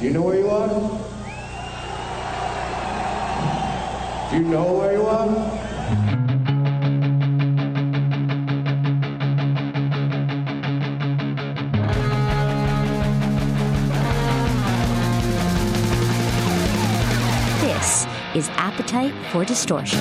Do you know where you are? Do you know where you are? This is Appetite for Distortion.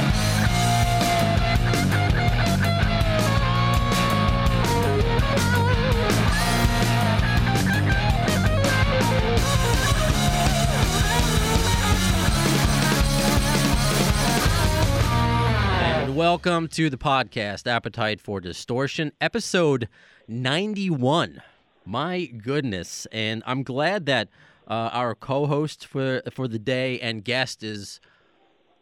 Welcome to the podcast, Appetite for Distortion, episode 91. My goodness. And I'm glad that uh, our co host for, for the day and guest is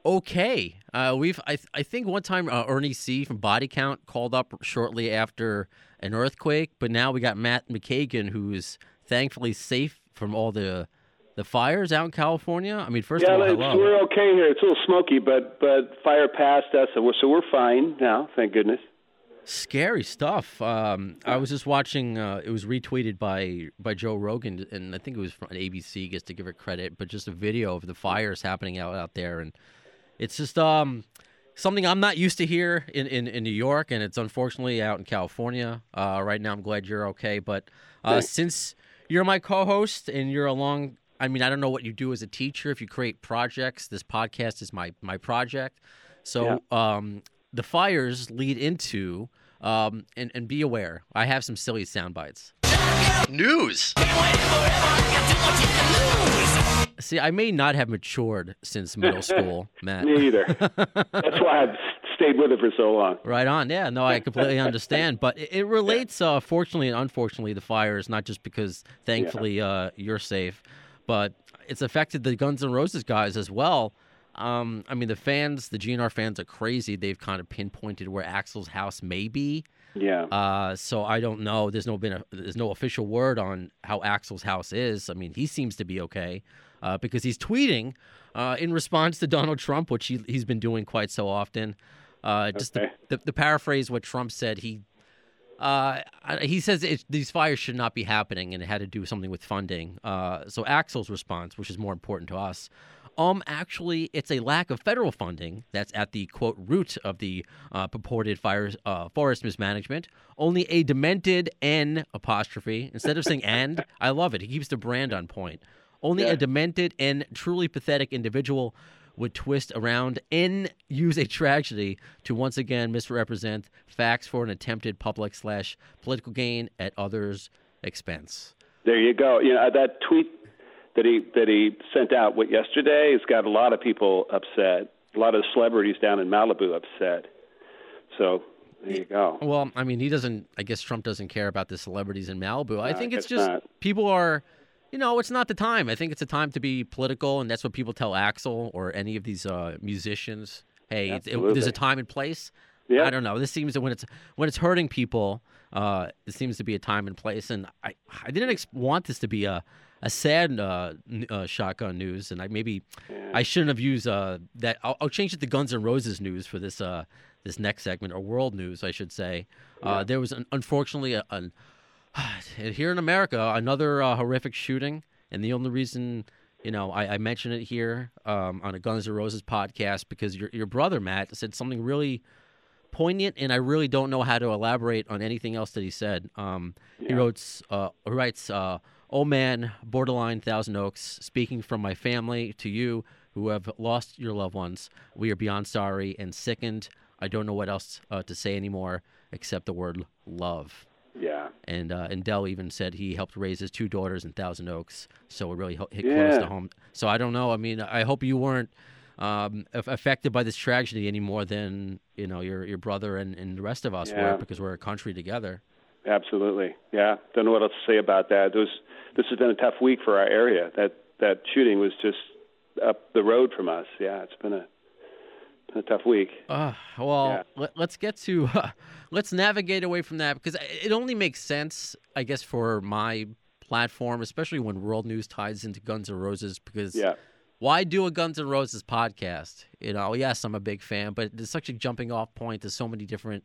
okay. Uh, we've, I, th- I think one time uh, Ernie C from Body Count called up shortly after an earthquake, but now we got Matt McKagan, who's thankfully safe from all the. The fires out in California. I mean, first Yeah, of all, hello. we're okay here. It's a little smoky, but but fire passed us, so we're, so we're fine now. Thank goodness. Scary stuff. Um, I was just watching. Uh, it was retweeted by by Joe Rogan, and I think it was from ABC. Gets to give it credit, but just a video of the fires happening out out there, and it's just um something I'm not used to here in, in, in New York, and it's unfortunately out in California uh, right now. I'm glad you're okay, but uh, since you're my co-host and you're along. I mean, I don't know what you do as a teacher. If you create projects, this podcast is my my project. So um, the fires lead into um, and and be aware. I have some silly sound bites. News. See, I may not have matured since middle school, Matt. Me either. That's why I've stayed with it for so long. Right on. Yeah, no, I completely understand. But it, it relates, uh, fortunately and unfortunately, the fires, not just because thankfully uh, you're safe, but it's affected the Guns N' Roses guys as well. Um, I mean, the fans, the GNR fans are crazy. They've kind of pinpointed where Axl's house may be. Yeah. Uh, so I don't know. There's no been a, there's no official word on how Axl's house is. I mean, he seems to be okay uh, because he's tweeting uh, in response to Donald Trump, which he he's been doing quite so often. Uh, just Okay. the, the, the paraphrase what Trump said. He uh, he says it, these fires should not be happening, and it had to do something with funding. Uh, so Axl's response, which is more important to us, um, actually, it's a lack of federal funding that's at the quote root of the uh, purported fire uh, forest mismanagement. Only a demented N apostrophe instead of saying and. I love it. He keeps the brand on point. Only Yeah. a demented and truly pathetic individual would twist around and use a tragedy to once again misrepresent facts for an attempted public slash political gain at others' expense. There you go. You know uh, that tweet that he that he sent out what yesterday has got a lot of people upset. A lot of celebrities down in Malibu upset. So there you go. Well, I mean, he doesn't. I guess Trump doesn't care about the celebrities in Malibu. I think I it's just not. people are, you know, it's not the time. I think it's a time to be political, and that's what people tell Axl or any of these uh, musicians. Hey, it, there's a time and place. Yeah. I don't know. This seems that when it's when it's hurting people, uh, it seems to be a time and place. And I I didn't ex- want this to be a a sad uh, n- uh, shotgun news, and I maybe I shouldn't have used uh, that. I'll, I'll change it to Guns N' Roses news for this uh, this next segment or world news, I should say. Uh, there was an, unfortunately a, an here in America another uh, horrific shooting, and the only reason you know I, I mention it here um, on a Guns N' Roses podcast because your your brother Matt said something really poignant, and I really don't know how to elaborate on anything else that he said. Um, He wrote, uh, he writes, uh, "Oh man, borderline Thousand Oaks, speaking from my family to you who have lost your loved ones. We are beyond sorry and sickened. I don't know what else uh, to say anymore except the word love." Yeah. And uh, and Dell even said he helped raise his two daughters in Thousand Oaks, so it really hit close to home. So I don't know. I mean, I hope you weren't um, affected by this tragedy any more than you know your your brother and, and the rest of us Yeah. were because we're a country together. Absolutely. Yeah. Don't know what else to say about that. Was, this has been a tough week for our area. That that shooting was just up the road from us. Yeah, it's been a a tough week. Uh, well, Yeah. let, let's get to let's navigate away from that because it only makes sense, I guess, for my platform, especially when world news ties into Guns N' Roses. Because Yeah. why do a Guns N' Roses podcast? You know, yes, I'm a big fan, but it's such a jumping off point to so many different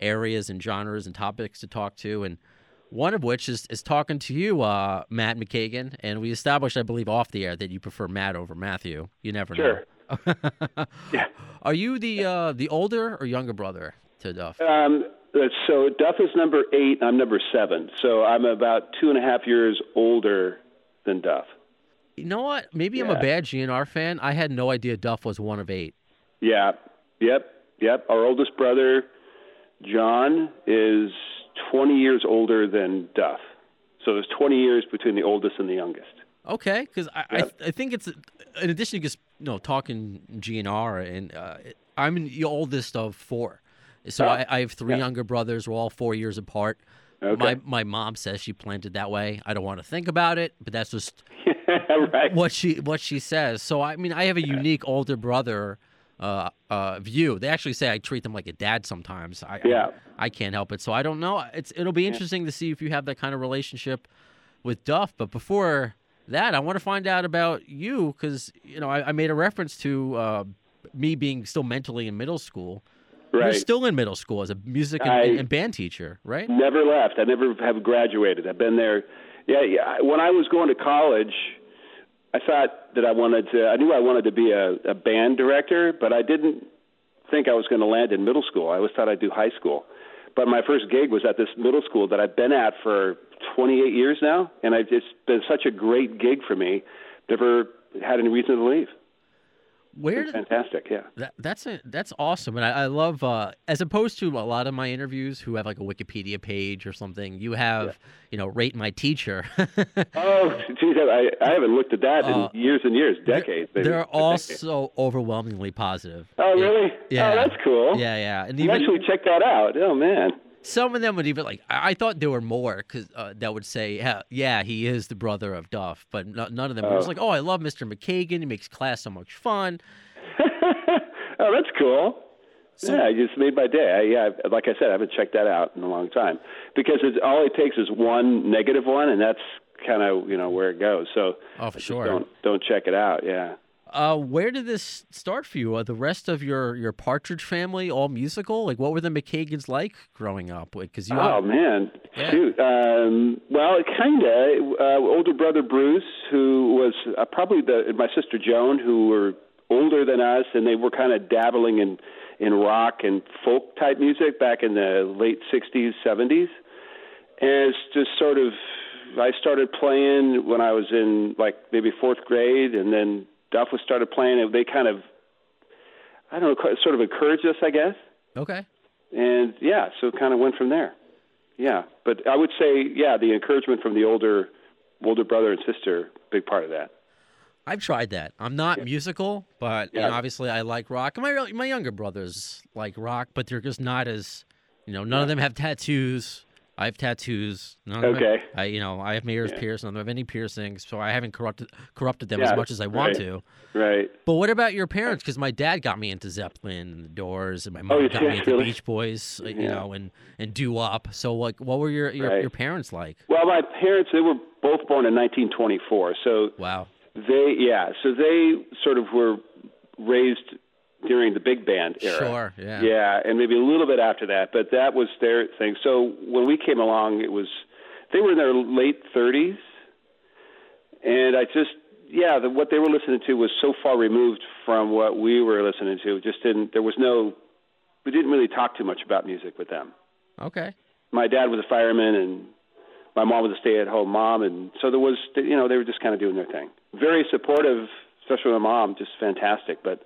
areas and genres and topics to talk to. And One of which is, is talking to you, uh, Matt McKagan, and we established, I believe, off the air that you prefer Matt over Matthew. You never Sure. know. Yeah. Are you the uh, the older or younger brother to Duff? Um, uh, so Duff is number eight, I'm number seven. So I'm about two and a half years older than Duff. You know what? Maybe I'm a bad GNR fan. I had no idea Duff was one of eight. Yeah. Yep. Yep. Our oldest brother, John, is 20 years older than Duff. So there's 20 years between the oldest and the youngest. Okay, because I, I Yep. I think it's in addition to just you know talking GNR and uh, I'm the oldest of four, so Oh, I, I have three yeah. younger brothers. We're all four years apart. Okay. My my mom says she planned it that way. I don't want to think about it, but that's just right. what she what she says. So I mean, I have a unique older brother uh, uh, view. They actually say I treat them like a dad sometimes. I, Yeah. I, I can't help it. So I don't know. It's it'll be interesting to see if you have that kind of relationship with Duff. But before that, I want to find out about you because you know I, I made a reference to uh, me being still mentally in middle school. You're still in middle school as a music and, and band teacher, right? Never left. I never have graduated. I've been there. Yeah, yeah. When I was going to college, I thought that I wanted to. I knew I wanted to be a, a band director, but I didn't think I was going to land in middle school. I always thought I'd do high school. But my first gig was at this middle school that I've been at for 28 years now, and I, it's been such a great gig for me. Never had any reason to leave. Where did fantastic. Yeah. That, that's a, that's awesome, and I, I love uh, as opposed to a lot of my interviews who have like a Wikipedia page or something. You have you know rate my teacher. Oh, geez, I, I haven't looked at that Uh, in years and years, decades. maybe. They're all decade. so overwhelmingly positive. Oh, really? Yeah. Oh, that's cool. Yeah, yeah, and You even actually check that out. Oh man. Some of them would even like. I, I thought there were more because uh, that would say, yeah, yeah, he is the brother of Duff, but no, none of them just Oh. like, oh, I love Mr. McKagan. He makes class so much fun. oh, that's cool. yeah, you just made my day. I, yeah, like I said, I haven't checked that out in a long time because it's, all it takes is one negative one, and that's kind of you know where it goes. So Oh, for sure. don't don't check it out. Yeah. Uh, where did this start for you? Uh, the rest of your your Partridge family, all musical. Like, what were the McKagans like growing up? Because you, Oh man, Yeah. shoot. Um, well, kind of. Uh, older brother Bruce, who was uh, probably the my sister Joan, who were older than us, and they were kind of dabbling in in rock and folk type music back in the late '60s, '70s. And it's just sort of. I started playing when I was in like maybe fourth grade, and then Duff was started playing. And they kind of, I don't know, sort of encouraged us, I guess okay. and yeah, so it kind of went from there. Yeah, but I would say, yeah, the encouragement from the older, older brother and sister, big part of that. I've tried that. I'm not musical, but you know, obviously I like rock. And my my younger brothers like rock, but they're just not as you know. None of them have tattoos. I have tattoos. Okay. have- I you know I have my ears Yeah. pierced. None of them have any piercings, so I haven't corrupted corrupted them Yeah, as much as I want right. to. Right. But what about your parents? Because my dad got me into Zeppelin and the Doors, and my mom Oh, got me into really? Beach Boys, uh, you know, and and doo wop. So like, what were your your, Right. your parents like? Well, my parents, they were both born in 1924, so Wow. they, yeah, so they sort of were raised during the big band era. Sure. Yeah. Yeah, and maybe a little bit after that, but that was their thing. So when we came along, it was they were in their late 30s, and I just yeah, the, what they were listening to was so far removed from what we were listening to. It just didn't. There was no. We didn't really talk too much about music with them. Okay. My dad was a fireman, and my mom was a stay-at-home mom, and so there was, you know, they were just kind of doing their thing. Very supportive, especially my mom, just fantastic. But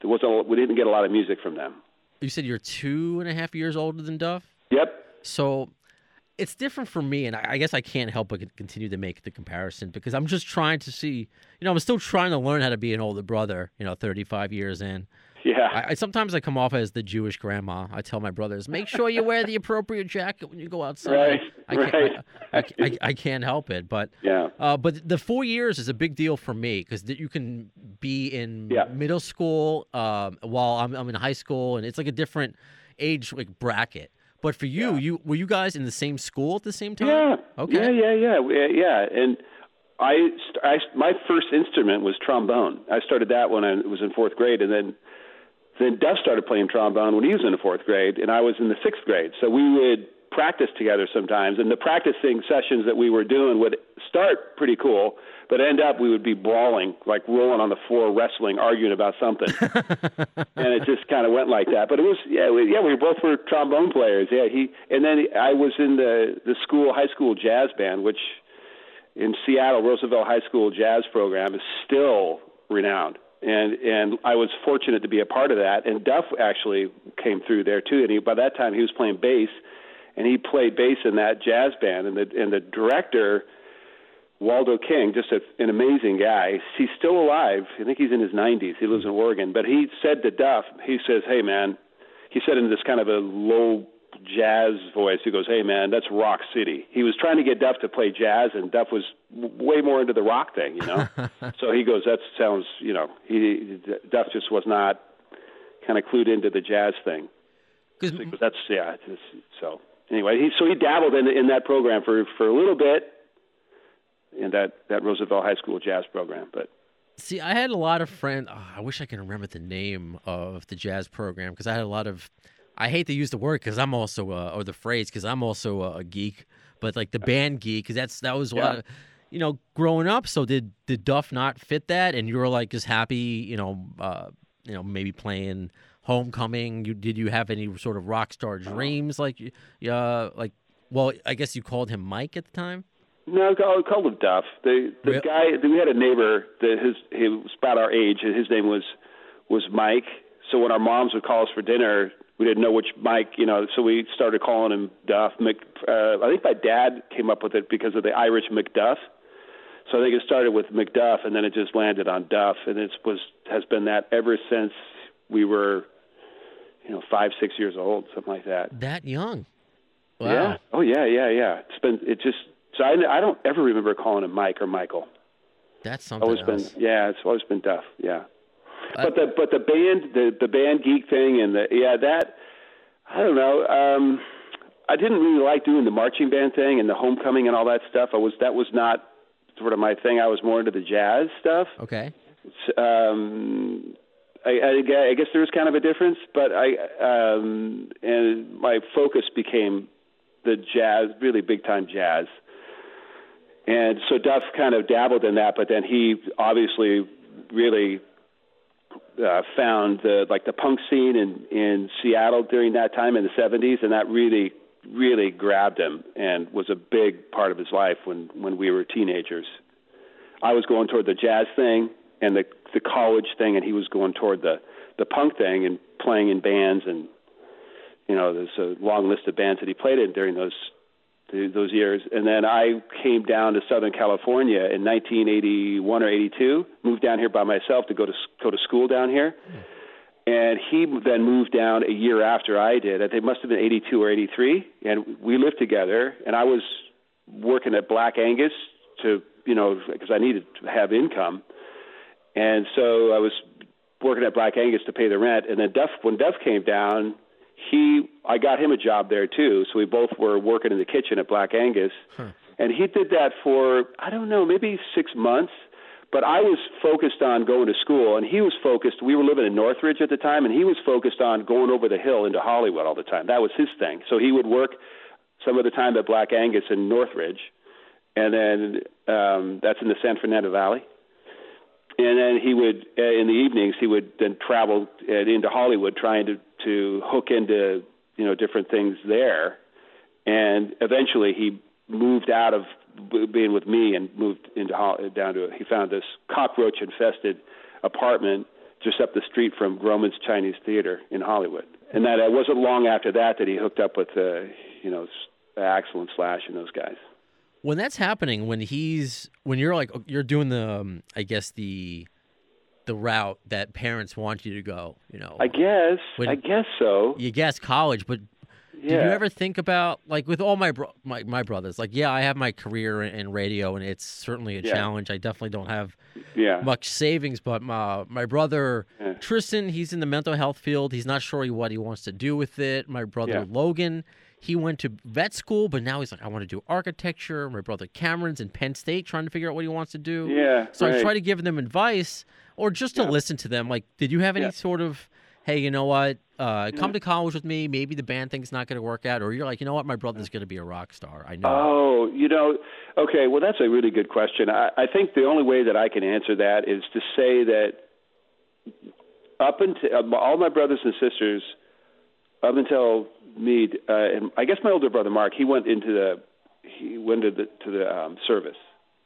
there wasn't. We didn't get a lot of music from them. You said you're two and a half years older than Duff. Yep. So it's different for me, and I, I guess I can't help but continue to make the comparison because I'm just trying to see. You know, I'm still trying to learn how to be an older brother. You know, 35 years in. Yeah. I, I sometimes I come off as the Jewish grandma. I tell my brothers, make sure you wear the appropriate jacket when you go outside. Right, I can't, right. I, I, I, I can't help it, but yeah. uh, but the four years is a big deal for me because you can be in Yeah. middle school um, while I'm, I'm in high school, and it's like a different age like bracket. But for you, Yeah. you were you guys in the same school at the same time? Yeah. Okay. Yeah, yeah, yeah, yeah. And I, I, my first instrument was trombone. I started that when I was in fourth grade, and then, then Duff started playing trombone when he was in the fourth grade, and I was in the sixth grade. So we would practice together sometimes, and the practicing sessions that we were doing would start pretty cool, but end up we would be brawling, like rolling on the floor, wrestling, arguing about something, and it just kind of went like that. But it was yeah, we, yeah, we both were trombone players. Yeah, he and then I was in the the school high school jazz band, which in Seattle Roosevelt High School jazz program is still renowned and and I was fortunate to be a part of that. And Duff actually came through there too. And he, by that time, he was playing bass, and he played bass in that jazz band. And the and the director, Waldo King, just a, an amazing guy. He's still alive. I think he's in his 90s. He lives in Oregon. But he said to Duff, he says, "Hey man," he said in this kind of a low jazz voice. He goes, "Hey man, that's Rock City." He was trying to get Duff to play jazz, and Duff was way more into the rock thing, you know. so he goes, "That sounds, you know." He Duff just was not kind of clued into the jazz thing. Because so that's yeah. So anyway, he so he dabbled in in that program for for a little bit in that that Roosevelt High School jazz program, but. See, I had a lot of friends. Oh, I wish I could remember the name of the jazz program because I had a lot of I hate to use the word because I'm also uh, or the phrase because I'm also a, a, geek, but like the band geek because that's that was yeah. what you know growing up. So did did Duff not fit that, and you were like just happy, you know, uh, you know maybe playing Homecoming. You did you have any sort of rock star dreams like uh like well I guess you called him Mike at the time. No, I called him Duff. The the Real- guy we had a neighbor that his he was about our age and his name was was Mike. So when our moms would call us for dinner, we didn't know which Mike, you know, so we started calling him Duff. Mc, uh, I think my dad came up with it because of the Irish McDuff. So I think it started with McDuff, and then it just landed on Duff, and it was has been that ever since we were, you know, five six years old, something like that. That young. Wow. Yeah. Oh yeah, yeah, yeah. It's been it just so I I don't ever remember calling him Mike or Michael. That's something Always else. been yeah. It's always been Duff. Yeah. But the but the band the the band geek thing and the yeah that I don't know. Um I didn't really like doing the marching band thing and the homecoming and all that stuff. I was that was not sort of my thing. I was more into the jazz stuff. Okay. Um I, I, I guess there was kind of a difference, but I um and my focus became the jazz, really big time jazz. And so Duff kind of dabbled in that, but then he obviously really uh, found the like the punk scene in in Seattle during that time in the 70s, and that really really grabbed him and was a big part of his life when when we were teenagers. I was going toward the jazz thing and the the college thing, and he was going toward the the punk thing and playing in bands and you know there's a long list of bands that he played in during those those years. And then I came down to Southern California in 1981 or 82. Moved down here by myself to go to go to school down here. And he then moved down a year after I did. It must have been 82 or 83. And we lived together. And I was working at Black Angus to, you know, because I needed to have income. And so I was working at Black Angus to pay the rent. And then Duff, when Duff came down, he I got him a job there too. So we both were working in the kitchen at Black Angus, Huh. and he did that for I don't know maybe six months. But I was focused on going to school, and he was focused. We were living in Northridge at the time, and he was focused on going over the hill into Hollywood all the time. That was his thing. So he would work some of the time at Black Angus in Northridge, and then um, that's in the San Fernando Valley and then he would uh, in the evenings he would then travel uh, into Hollywood trying to to hook into you know different things there. And eventually he moved out of being with me and moved into down to he found this cockroach infested apartment just up the street from Grauman's Chinese Theater in Hollywood. And that it wasn't long after that that he hooked up with uh, you know Axl and Slash and those guys. When that's happening when he's when you're like you're doing the um, i guess the the route that parents want you to go you know. I guess. When- I guess so. You guess college but yeah did you ever think about like with all my bro- my, my brothers like yeah i have my career in, in radio and it's certainly a Yeah. challenge. I definitely don't have yeah. much savings but my my brother Yeah. tristan he's in the mental health field. He's not sure what he wants to do with it. My brother logan he went to vet school but now he's like i want to do architecture. My brother cameron's in penn state trying to figure out what he wants to do. Yeah so I try to give them advice or just to Yeah. listen to them. Like, did you have any Yeah. sort of hey, you know what? Uh, come to college with me. Maybe the band thing's not going to work out, or you're like, you know what? My brother's going to be a rock star. I know. Oh, you know, okay. Well, that's a really good question. I, I think the only way that I can answer that is to say that up until uh, all my brothers and sisters, up until me, uh, and I guess my older brother Mark, he went into the he went to the to the um, service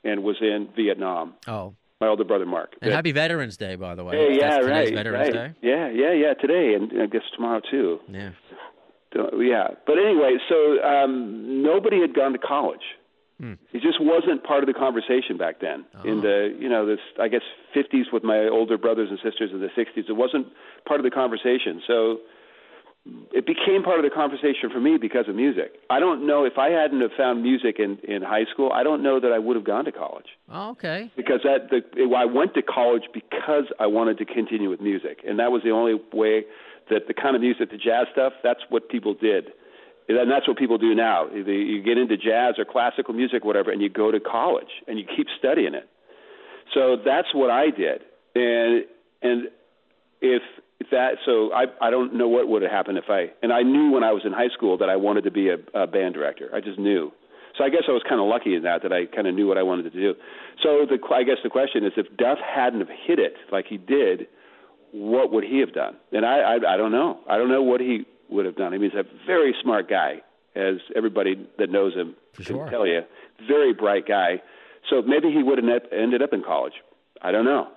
and was in Vietnam. oh, My older brother Mark. and happy Veterans Day, by the way. Hey, yeah, That's right, Veterans right. Day. Yeah, yeah, yeah. Today and I guess tomorrow too. Yeah. Yeah, but anyway, so um, nobody had gone to college. Hmm. It just wasn't part of the conversation back then. In Oh. the you know this I guess 50s with my older brothers and sisters in the 60s, it wasn't part of the conversation. So it became part of the conversation for me because of music. I don't know if I hadn't have found music in in high school. I don't know that I would have gone to college Oh, okay. because that the I went to college because I wanted to continue with music, and that was the only way that the kind of music, the jazz stuff, that's what people did, and that's what people do now. You get into jazz or classical music, whatever, and you go to college and you keep studying it. So that's what I did, and and if that so I I don't know what would have happened if I and I knew when I was in high school that I wanted to be a, a band director. I just knew. So I guess I was kind of lucky in that that I kind of knew what I wanted to do. So the I guess the question is if Duff hadn't have hit it like he did, what would he have done? And I I, I don't know. I don't know what he would have done. I mean, he's a very smart guy, as everybody that knows him For can sure. tell you. Very bright guy. So maybe he would have ended up in college. I don't know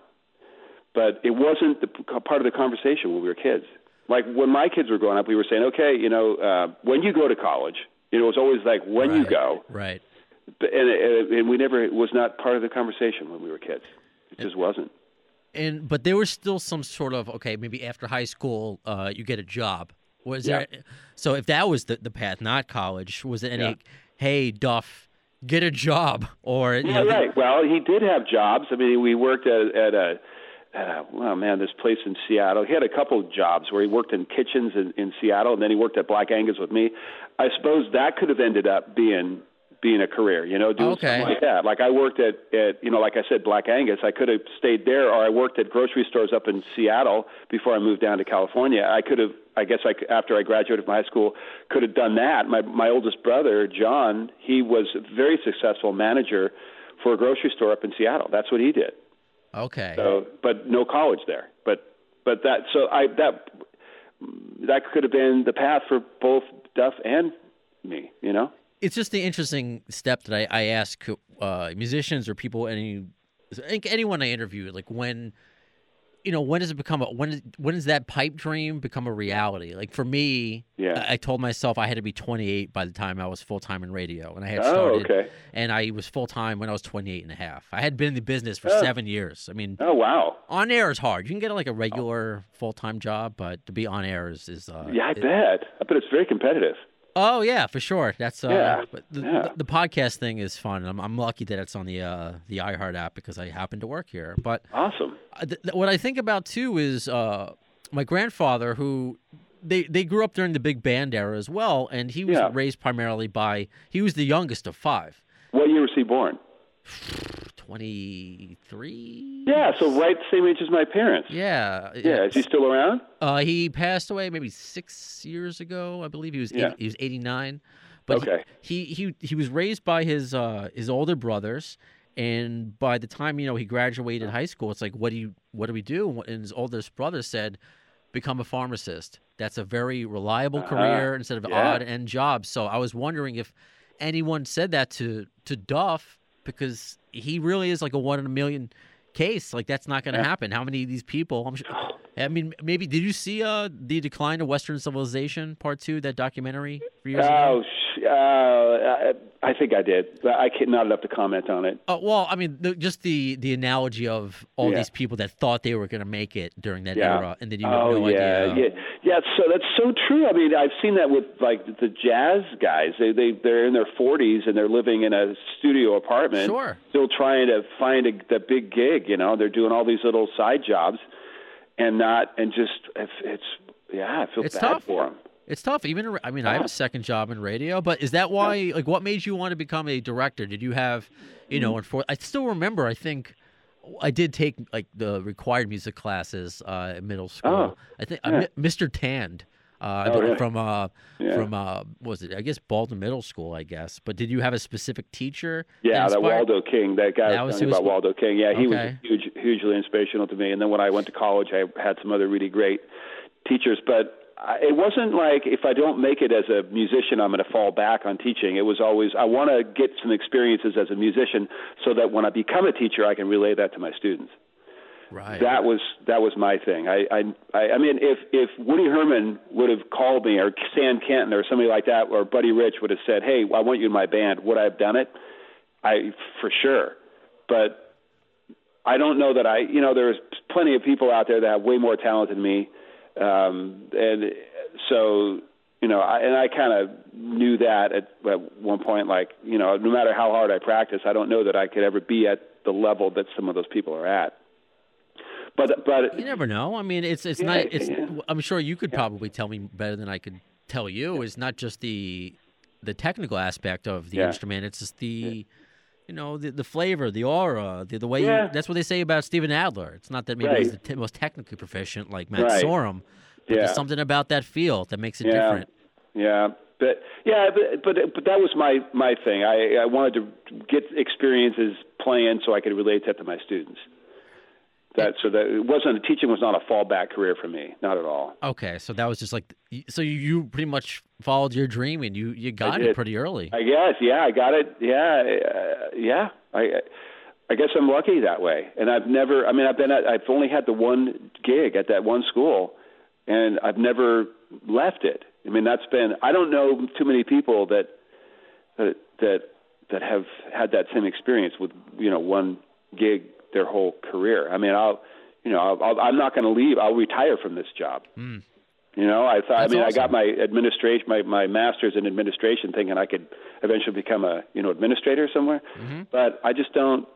but it wasn't the part of the conversation when we were kids. Like when my kids were growing up, we were saying, okay, you know, uh, when you go to college, you know, it was always like when you go, Right. And, and and we never it was not part of the conversation when we were kids. It just wasn't. And but there was still some sort of okay, maybe after high school, uh, you get a job. Was Yeah. there? So if that was the, the path, not college, was it any? Yeah. Hey, Duff, get a job, or you Yeah, know, right. Well, he did have jobs. I mean, we worked at, at a, Uh, a oh man, this place in Seattle. He had a couple of jobs where he worked in kitchens in, in Seattle, and then he worked at Black Angus with me. I suppose that could have ended up being being a career, you know, doing Okay. something like that. Like I worked at, at, you know, like I said, Black Angus. I could have stayed there, or I worked at grocery stores up in Seattle before I moved down to California. I could have, I guess, I after I graduated from high school, could have done that. My my oldest brother, John, he was a very successful manager for a grocery store up in Seattle. That's what he did. Okay, So, but no college there. But but that so I that that could have been the path for both Duff and me. You know. it's just the interesting step that I, I ask uh, musicians or people any I think anyone I interview like when you know when does it become a when is, when does that pipe dream become a reality like for me Yeah. I, I told myself I had to be 28 by the time I was full time in radio and I had Oh, started okay. and I was full time when I was 28 and a half I had been in the business for Oh. seven years I mean Oh wow. on air is hard you can get like a regular full time job but to be on air is, is uh, Yeah, I it- bet. I bet it's very competitive. Oh yeah, for sure. That's uh, Yeah, the, yeah. the, podcast thing is fun. I'm I'm lucky that it's on the uh the iHeart app because I happen to work here. But Awesome. th- th- what I think about too is uh my grandfather who they they grew up during the big band era as well, and he was Yeah. raised primarily by he was the youngest of five. What year was he born? Twenty three. Yeah, so right same age as my parents. Yeah. Yeah, is he still around? Uh, he passed away maybe six years ago. I believe he was Yeah. 80, he was eighty nine. But he- Okay. he, he he was raised by his uh, his older brothers, and by the time you know he graduated high school, it's like what do you what do we do? And his oldest brother said, become a pharmacist. That's a very reliable Uh-huh. career instead of Yeah. odd end jobs. So I was wondering if anyone said that to to Duff because he really is like a one in a million case. Like that's not going to Yeah. happen. How many of these people? I'm sure. I mean, maybe did you see uh the decline of Western civilization part two that documentary for years? Oh, sh- uh, I, I think I did. but I can't not enough to comment on it. Uh, well, I mean, the, just the the analogy of all Yeah. these people that thought they were going to make it during that Yeah. era, and then you have oh no yeah, idea. yeah, yeah. So that's so true. I mean, I've seen that with like the jazz guys. They they they're in their 40s and they're living in a studio apartment. Sure. Still trying to find a, the big gig. You know, they're doing all these little side jobs, and not and just it's, it's yeah, I feel It's bad tough. for them. It's tough. Even I mean, I have a second job in radio, but is that why? Like, what made you want to become a director? Did you have, you know, and for I still remember. I think I did take like the required music classes uh, in middle school. Oh, I think yeah. uh, Mr. Tand. Uh, Oh, really? from uh Yeah. from uh what was it I guess Baldwin Middle School I guess but did you have a specific teacher Yeah, that that Waldo King, that guy That was was telling you who about Waldo King. Yeah, he Okay. was huge, hugely inspirational to me. And then when I went to college, I had some other really great teachers. But I, it wasn't like if I don't make it as a musician, I'm going to fall back on teaching. It was always I want to get some experiences as a musician, so that when I become a teacher, I can relay that to my students. right That was that was my thing. I I I mean, if if Woody Herman would have called me, or Stan Kenton, or somebody like that, or Buddy Rich would have said, "Hey, I want you in my band," would I have done it? I for sure. But I don't know that I. You know, there's plenty of people out there that have way more talent than me, um, and so you know, I, and I kind of knew that at, at one point. Like, you know, no matter how hard I practice, I don't know that I could ever be at the level that some of those people are at. But but you never know I mean it's it's Yeah, not it's yeah. I'm sure you could probably tell me better than I could tell you is not just the the technical aspect of the Yeah. instrument it's just the you know the the flavor the aura the, the way Yeah. you, that's what they say about Steven Adler it's not that maybe he's the t- most technically proficient like Matt Right. Sorum but Yeah. there's something about that feel that makes it Yeah. different Yeah, but yeah, but but but that was my my thing. I I wanted to get experiences playing so I could relate that to my students. That so that it wasn't teaching was not a fallback career for me, not at all. Okay, so that was just like so you, pretty much followed your dream and you you got it pretty early. I guess, yeah, I got it. Yeah, uh, yeah. I I guess I'm lucky that way. And I've never. I mean, I've been. At, I've only had the one gig at that one school, and I've never left it. I mean, that's been. I don't know too many people that that that that have had that same experience with you know one gig their whole career. I mean, I'll you know I'll, I'll, I'm not going to leave. I'll retire from this job. You know, I thought. That's I mean, I got my administration, my my master's in administration, thinking I could eventually become a you know administrator somewhere. But I just don't.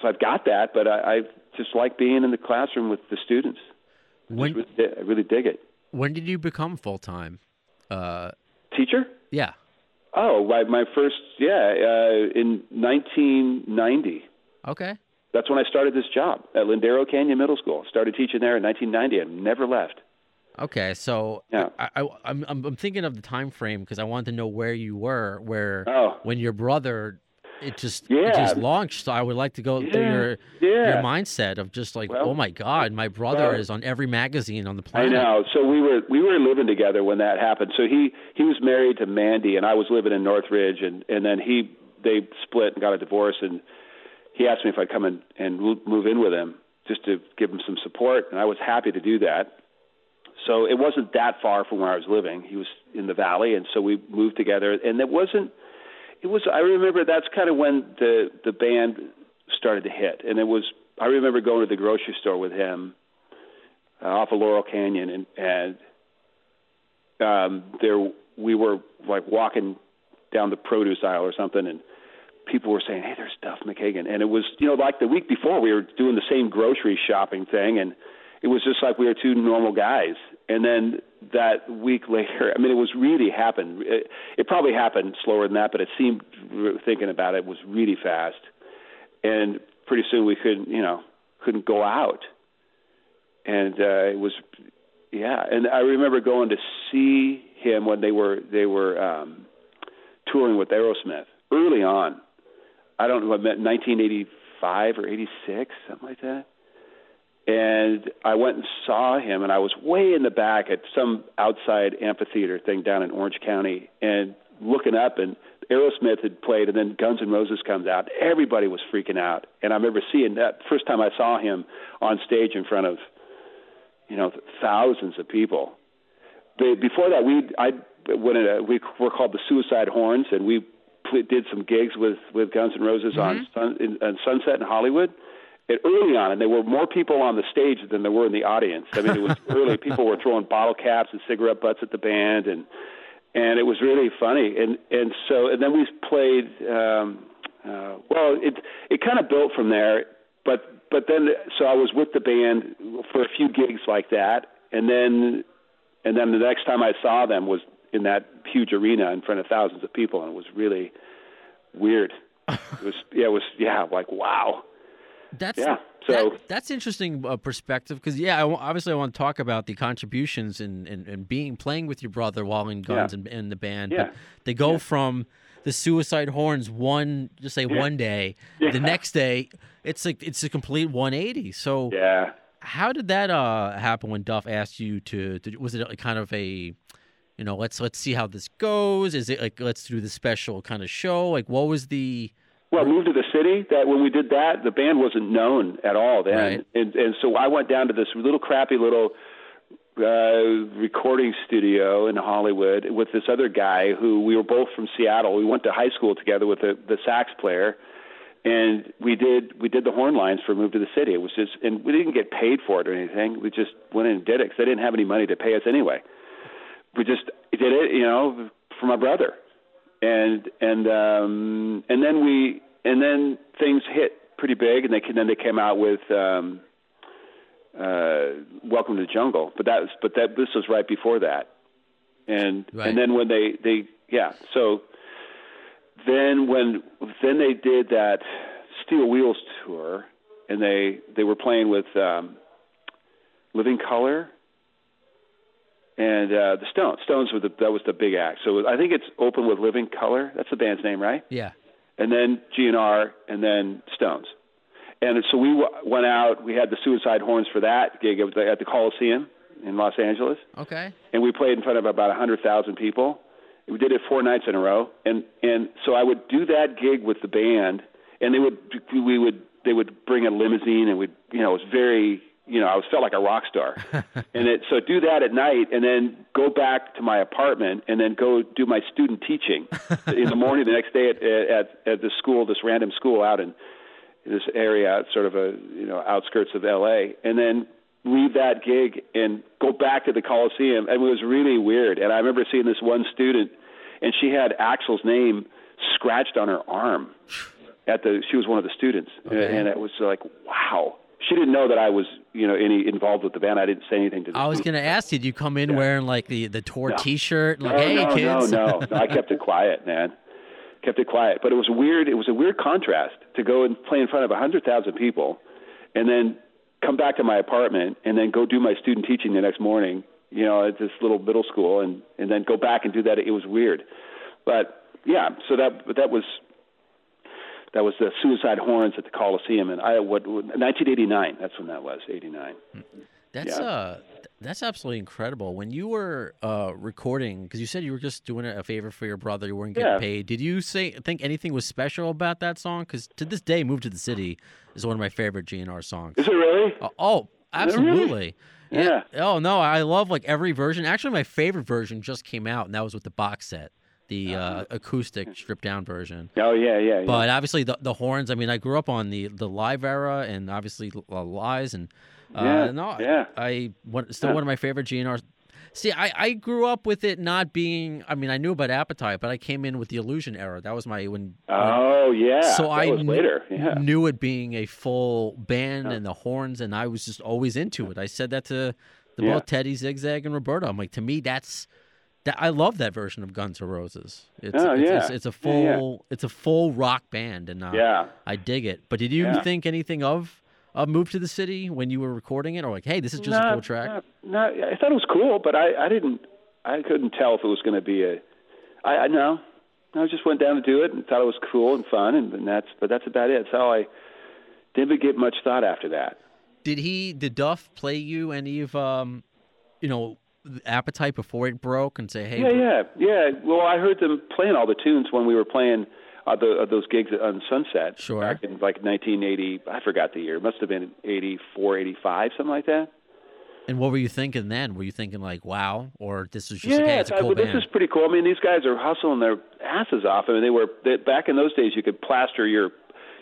So I've got that, but I, I just like being in the classroom with the students. I, When really, I really dig it. when did you become full time? Uh, Teacher? yeah. Oh, my, my first, yeah, uh, in 1990. Okay. That's when I started this job at Lindero Canyon Middle School. Started teaching there in 1990 and never left. Okay, so Yeah. I, I, I'm I'm thinking of the time frame because I wanted to know where you were, where Oh. when your brother, it just Yeah. it just launched. So I would like to go through your yeah. your mindset of just like, Well, oh my God, my brother well, is on every magazine on the planet. I know. So we were we were living together when that happened. So he he was married to Mandy, and I was living in Northridge, and and then he they split and got a divorce, and he asked me if I'd come in and move in with him just to give him some support, and I was happy to do that. So it wasn't that far from where I was living. He was in the valley, and so we moved together. And it wasn't. It was. I remember that's kind of when the the band started to hit, and it was. I remember going to the grocery store with him uh, off of Laurel Canyon, and and um, there we were like walking down the produce aisle or something, and people were saying, "Hey, there's Duff McKagan," and it was you know like the week before we were doing the same grocery shopping thing, and it was just like we were two normal guys. And then that week later, I mean, it was really happened. It, it probably happened slower than that, but it seemed thinking about it was really fast. And pretty soon we couldn't, you know, couldn't go out, and uh, it was, yeah. And I remember going to see him when they were they were um, touring with Aerosmith early on. I don't know, I meant 1985 or 86, something like that. And I went and saw him, and I was way in the back at some outside amphitheater thing down in Orange County, and looking up, and Aerosmith had played, and then Guns N' Roses comes out. Everybody was freaking out, and I remember seeing that first time I saw him on stage in front of, you know, thousands of people. But before that, we I when it, we were called the Suicide Horns, and we did some gigs with with Guns N' Roses on sun, in, on Sunset in Hollywood. It, early on, and there were more people on the stage than there were in the audience. I mean, it was early. People were throwing bottle caps and cigarette butts at the band, and and it was really funny. And and so and then we played. Um, uh, well, it it kind of built from there, but but then so I was with the band for a few gigs like that, and then and then the next time I saw them was in that huge arena in front of thousands of people, and it was really weird. It was yeah, it was yeah, like wow. That's yeah. So that- that's interesting uh, perspective because yeah, I w- obviously I want to talk about the contributions and and, and being playing with your brother while in Guns Yeah. and, and the band. Yeah. But they go Yeah. from the Suicide Horns one, just say one day, Yeah. the next day it's like it's a complete 180. So yeah. how did that uh happen when Duff asked you to, to was it kind of a you know let's let's see how this goes is it like let's do the special kind of show like what was the Well, moved to the city. That when we did that, the band wasn't known at all then, Right. and and so I went down to this little crappy little uh, recording studio in Hollywood with this other guy who we were both from Seattle. We went to high school together with the the sax player, and we did we did the horn lines for Move to the City. It was just, and we didn't get paid for it or anything. We just went in and did it because they didn't have any money to pay us anyway. We just did it, you know, for my brother. And and um and then we and then things hit pretty big and they then they came out with um uh welcome to the jungle. But that was but that this was right before that. And Right. and then when they they yeah so then when then they did that steel wheels tour and they they were playing with um Living Colour and uh the stones stones were the that was the big act so i think it's open with Living Colour that's the band's name right yeah and then GNR, and then Stones. And so we w- went out. We had the Suicide Horns for that gig at the, at the Coliseum in Los Angeles, okay and we played in front of about a hundred thousand people. We did it four nights in a row, and and so I would do that gig with the band, and they would we would they would bring a limousine, and we you know it was very you know I was felt like a rock star, and it so do that at night, and then go back to my apartment, and then go do my student teaching in the morning the next day at at at the school, this random school out in this area, sort of a you know outskirts of L.A., and then leave that gig and go back to the Coliseum. And it was really weird. And I remember seeing this one student, and she had Axl's name scratched on her arm. At the, she was one of the students, Okay. and it was like, wow. She didn't know that I was, you know, any involved with the band. I didn't say anything to. The I was gonna ask you, do you come in wearing like the the tour No. T-shirt, like no, hey no, kids? No, no, no. I kept it quiet, man. Kept it quiet. But it was weird. It was a weird contrast to go and play in front of a hundred thousand people, and then come back to my apartment and then go do my student teaching the next morning. You know, at this little middle school, and and then go back and do that. It was weird, but yeah. So that but that was that was the Suicide Horns at the Coliseum, in I what 1989. That's when that was 89. That's Yeah. uh, that's absolutely incredible. When you were uh recording, because you said you were just doing a favor for your brother, you weren't getting Yeah. paid. Did you say think anything was special about that song? Because to this day, "Move to the City" is one of my favorite GNR songs. Is it really? Uh, oh, absolutely. Yeah. Oh no, I love like every version. Actually, my favorite version just came out, and that was with the box set, the uh, acoustic stripped down version. Oh yeah, yeah. yeah. But obviously the the horns. I mean, I grew up on the the live era, and obviously uh, lies, and uh, Yeah, no, yeah. I one, still Yeah. one of my favorite GNRs. See, I, I grew up with it not being. I mean, I knew about Appetite, but I came in with the Illusion era. That was my when. Oh yeah. so that I kn- later. Yeah. knew it being a full band and the horns, and I was just always into it. I said that to the both Teddy Zigzag and Roberto. I'm like, to me, that's that. I love that version of Guns N' Roses. It's, Oh, it's, yeah. it's, it's a Yeah, yeah. full it's a full rock band, and uh, Yeah. I dig it. But did you Yeah. think anything of uh, Move to the City when you were recording it, or like, hey, this is just a cool track? No, no, I thought it was cool, but I, I didn't. I couldn't tell if it was going to be a. I, I no, I just went down to do it and thought it was cool and fun, and, and that's. But that's about it. That's how I didn't get much thought after that. Did he did Duff play you any of um, you know, Appetite before it broke and say, hey, Yeah, yeah, yeah. Well, I heard them playing all the tunes when we were playing uh, the, uh, those gigs on Sunset. Sure. Back in like 1980. I forgot the year. It must have been 84, 85, something like that. And what were you thinking then? Were you thinking like, wow, or this is just Yeah, hey, it's a I- cool but band? this is pretty cool. I mean, these guys are hustling their asses off. I mean, they were they, back in those days. You could plaster your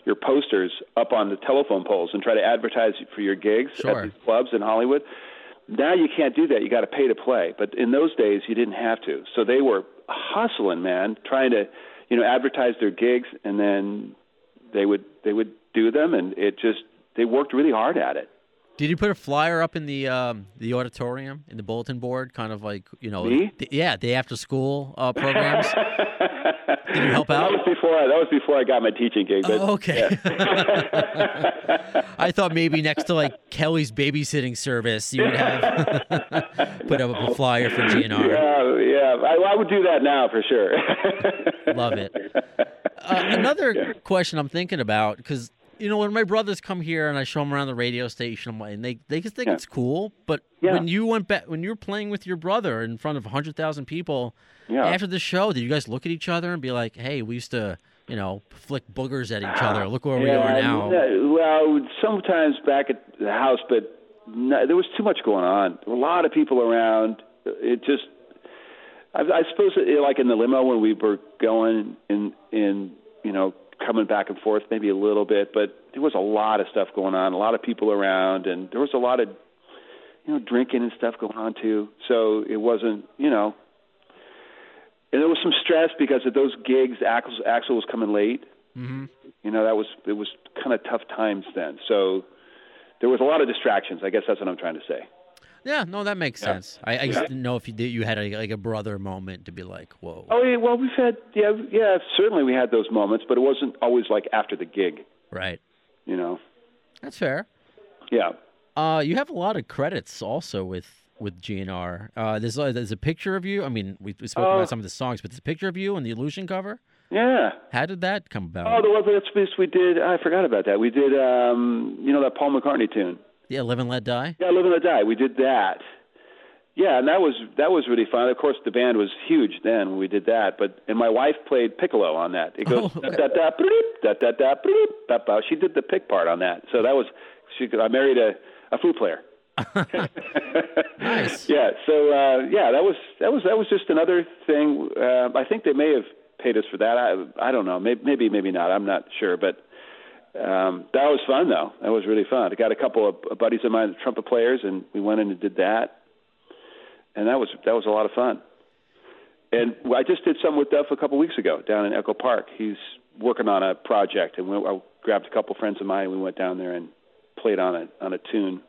your posters up on the telephone poles and try to advertise for your gigs Sure. at these clubs in Hollywood. Now you can't do that. You got to pay to play. But in those days, you didn't have to. So they were hustling, man, trying to you know advertise their gigs, and then they would they would do them, and it just they worked really hard at it. Did you put a flyer up in the um, the auditorium in the bulletin board, kind of like you know, Me? the- yeah, the after school uh, programs? Did you help That was before I, that was before I got my teaching gig. But Oh, okay. I thought maybe next to like Kelly's babysitting service, you would have put up a flyer for GNR. Yeah, yeah. I, I would do that now for sure. Love it. Uh, another question I'm thinking about because you know when my brothers come here and I show them around the radio station, and they they just think Yeah. it's cool. But Yeah. when you went back, when you were playing with your brother in front of hundred thousand people Yeah. after the show, did you guys look at each other and be like, "Hey, we used to, you know, flick boogers at each other. Look where we are now." Well, sometimes back at the house, but no, there was too much going on. A lot of people around. It just, I, I suppose, it, like in the limo when we were going in, in you know, coming back and forth, maybe a little bit, but there was a lot of stuff going on, a lot of people around, and there was a lot of, you know, drinking and stuff going on too. So it wasn't, you know. And there was some stress because of those gigs. Axl, Axl was coming late, hmm you know that was it was kind of tough times then so there was a lot of distractions i guess that's what i'm trying to say Yeah, no, that makes Yeah. sense. I, I just Yeah. didn't know if you did, you had a, like a brother moment to be like, "Whoa." oh yeah well we've had yeah yeah certainly we had those moments but it wasn't always like after the gig Right. you know That's fair. yeah Uh, you have a lot of credits also with with GNR. Uh, there's a, there's a picture of you. I mean, we, we spoke about some of the songs, but there's a picture of you on the Illusion cover. yeah How did that come about? oh the one that's piece we did i forgot about that we did um you know that paul mccartney tune yeah, Live and Let Die. yeah live and let die. We did that. Yeah and that was that was really fun. Of course the band was huge then when we did that but and my wife played piccolo on that. It goes Oh, okay. da da da da da da da, da. she did the pick part on that. So that was she i married a a flute player. Nice. yeah so uh yeah that was that was that was just another thing. Uh, i think they may have paid us for that. I i don't know. Maybe maybe maybe not. I'm not sure but um that was fun though that was really fun i got a couple of buddies of mine trumpet players and we went in and did that and that was that was a lot of fun and i just did some with duff a couple weeks ago down in echo park he's working on a project and we, i grabbed a couple friends of mine and we went down there and played on a on a tune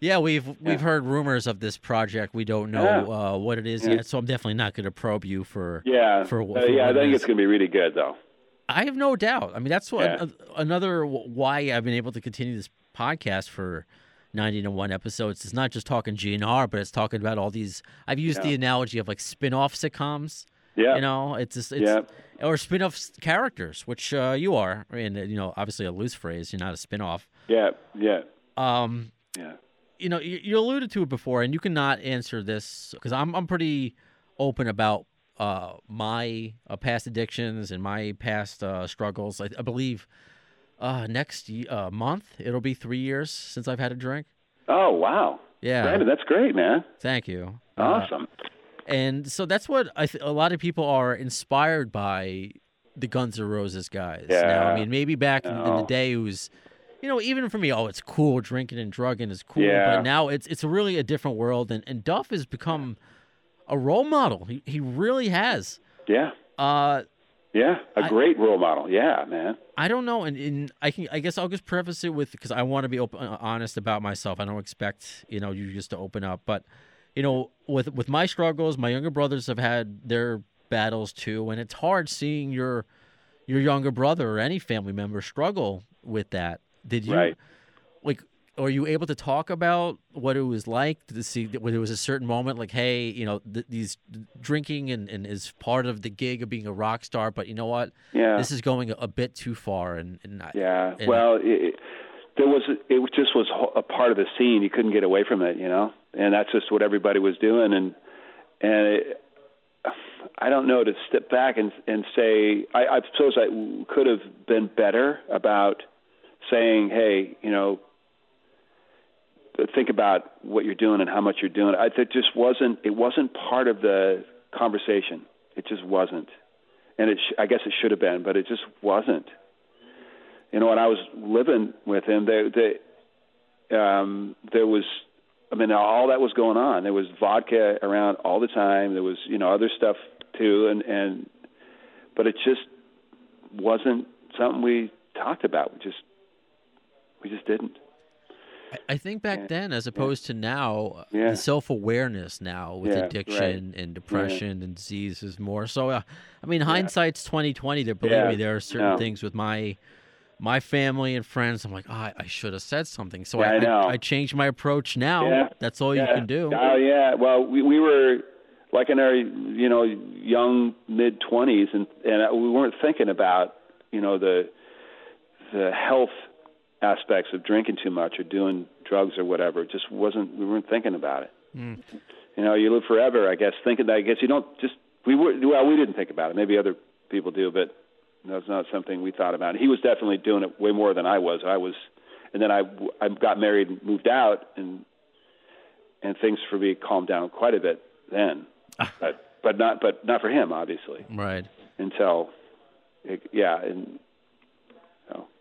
Yeah, we've we've Yeah. heard rumors of this project. We don't know Yeah. uh, what it is Yeah. yet, so I'm definitely not going to probe you for. yeah For, uh, for yeah i think it's going to be really good though I have no doubt. I mean, that's what Yeah. another why I've been able to continue this podcast for 90 to 1 episodes. It's not just talking GNR, but it's talking about all these. I've used the analogy of like spin off sitcoms. yeah You know, it's just, it's, Yeah. or spin off characters, which uh, you are. And, uh, you know, obviously a loose phrase, you're not a spin off. yeah yeah Um, yeah you know, you, you alluded to it before, and you cannot answer this because I'm I'm pretty open about uh, my uh, past addictions and my past uh, struggles. I, I believe uh, next uh, month it'll be three years since I've had a drink. oh wow Yeah, Brandon, that's great man thank you. Uh, awesome and so that's what I th- a lot of people are inspired by the Guns N' Roses guys. Now, I mean, maybe back in, in the day it was, you know, even for me, oh, it's cool drinking and drugging is cool. Yeah. But now it's it's really a different world, and, and Duff has become a role model. He he really has. yeah Uh, yeah a I- great role model yeah man I don't know, and, and I can I guess I'll just preface it with because I want to be open, uh, honest about myself. I don't expect you know you just to open up, but you know with with my struggles, my younger brothers have had their battles too, and it's hard seeing your your younger brother or any family member struggle with that. Did you Right. like? Are you able to talk about what it was like to see there was a certain moment, like, hey, you know, th- these drinking and, and is part of the gig of being a rock star, but you know what? yeah this is going a bit too far and, and Yeah. And- well, it, it- there was it just was a part of the scene. You couldn't get away from it, you know. And that's just what everybody was doing. And and it, I don't know to step back and and say I, I suppose I could have been better about saying, hey, you know, think about what you're doing and how much you're doing. I, it just wasn't it wasn't part of the conversation. It just wasn't, and it sh- I guess it should have been, but it just wasn't you know, when I was living with him, there, there, um, there was, I mean, all that was going on. There was vodka around all the time. There was, you know, other stuff too, and and, but it just wasn't something we talked about. We just, we just didn't. I- think back then, as opposed to now, Yeah. the self awareness now with Yeah, right. addiction and depression and disease is more. So, uh, I mean, hindsight's twenty twenty. There, believe Yeah, me, there are certain no. things with my my family and friends. I'm like, oh, I, I should have said something. So Yeah, I, I. I, changed my approach now. Yeah, That's all you can do. Oh yeah. Well, we we were like in our you know young mid twenties, and and uh, we weren't thinking about you know the the health aspects of drinking too much or doing drugs or whatever. It just wasn't. We weren't thinking about it. Mm. You know, you live forever. I guess thinking that. I guess you don't just. We were well. We didn't think about it. Maybe other people do, but that's not something we thought about. He was definitely doing it way more than I was. I was, and then I I got married, and moved out, and and things for me calmed down quite a bit then, but but not but not for him obviously Right. until it, yeah and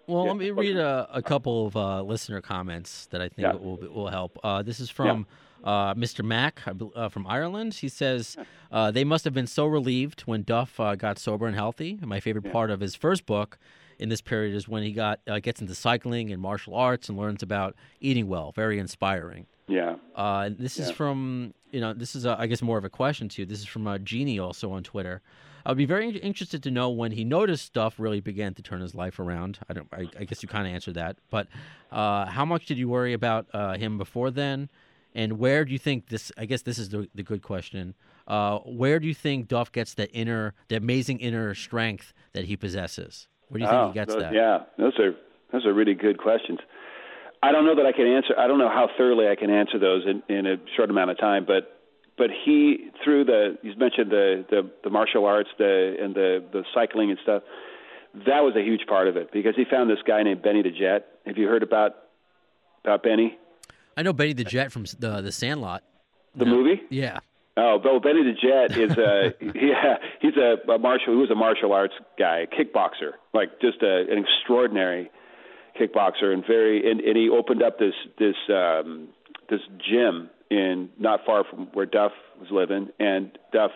Well, yeah. let me read a, a couple of uh, listener comments that I think Yeah. will will help. Uh, this is from uh, Mr. Mack uh, from Ireland. He says uh, they must have been so relieved when Duff uh, got sober and healthy. My favorite part of his first book in this period is when he got uh, gets into cycling and martial arts and learns about eating well. Very inspiring. yeah Uh, this is from you know this is I guess more of a question to you. This is from uh, Jeannie also on Twitter. I'd be very interested to know when he noticed stuff really began to turn his life around. I don't. I, I guess you kind of answered that, but uh, how much did you worry about uh, him before then? And where do you think this? I guess this is the, the good question. Uh, where do you think Duff gets the inner, the amazing inner strength that he possesses? Where do you think Oh, he gets those- that? yeah those are those are really good questions I don't know that I can answer I don't know how thoroughly I can answer those in, in a short amount of time but but he through the you mentioned the the, the martial arts the and the the cycling and stuff that was a huge part of it because he found this guy named Benny the Jet have you heard about about Benny I know Benny the Jet from the the Sandlot. the movie Yeah. Oh, Bill Benny the Jet is a yeah, he's a, a martial. He was a martial arts guy, a kickboxer, like just a, an extraordinary kickboxer, and very. And, and he opened up this this um, this gym in not far from where Duff was living, and Duff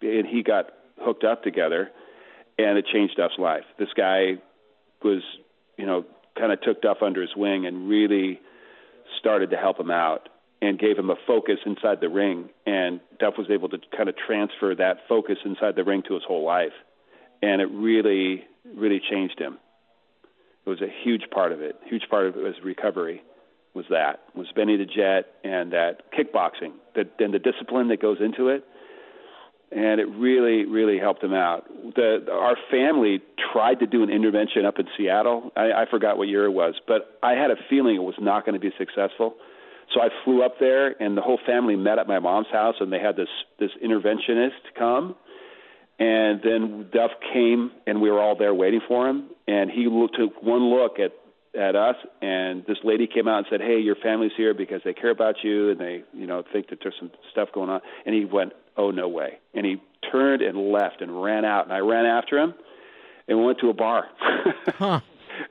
and he got hooked up together, and it changed Duff's life. This guy was, you know, kind of took Duff under his wing and really started to help him out and gave him a focus inside the ring. And Duff was able to kind of transfer that focus inside the ring to his whole life. And it really, really changed him. It was a huge part of it. Huge part of it was recovery. Was that was Benny the Jet and that kickboxing, that and the discipline that goes into it, and it really, really helped him out. The our family tried to do an intervention up in Seattle. I, I forgot what year it was, but I had a feeling it was not going to be successful. So I flew up there, and the whole family met at my mom's house, and they had this this interventionist come. And then Duff came, and we were all there waiting for him. And he took one look at at us, and this lady came out and said, "Hey, your family's here because they care about you, and they, you know, think that there's some stuff going on." And he went, "Oh no way!" And he turned and left and ran out, and I ran after him, and we went to a bar. Huh.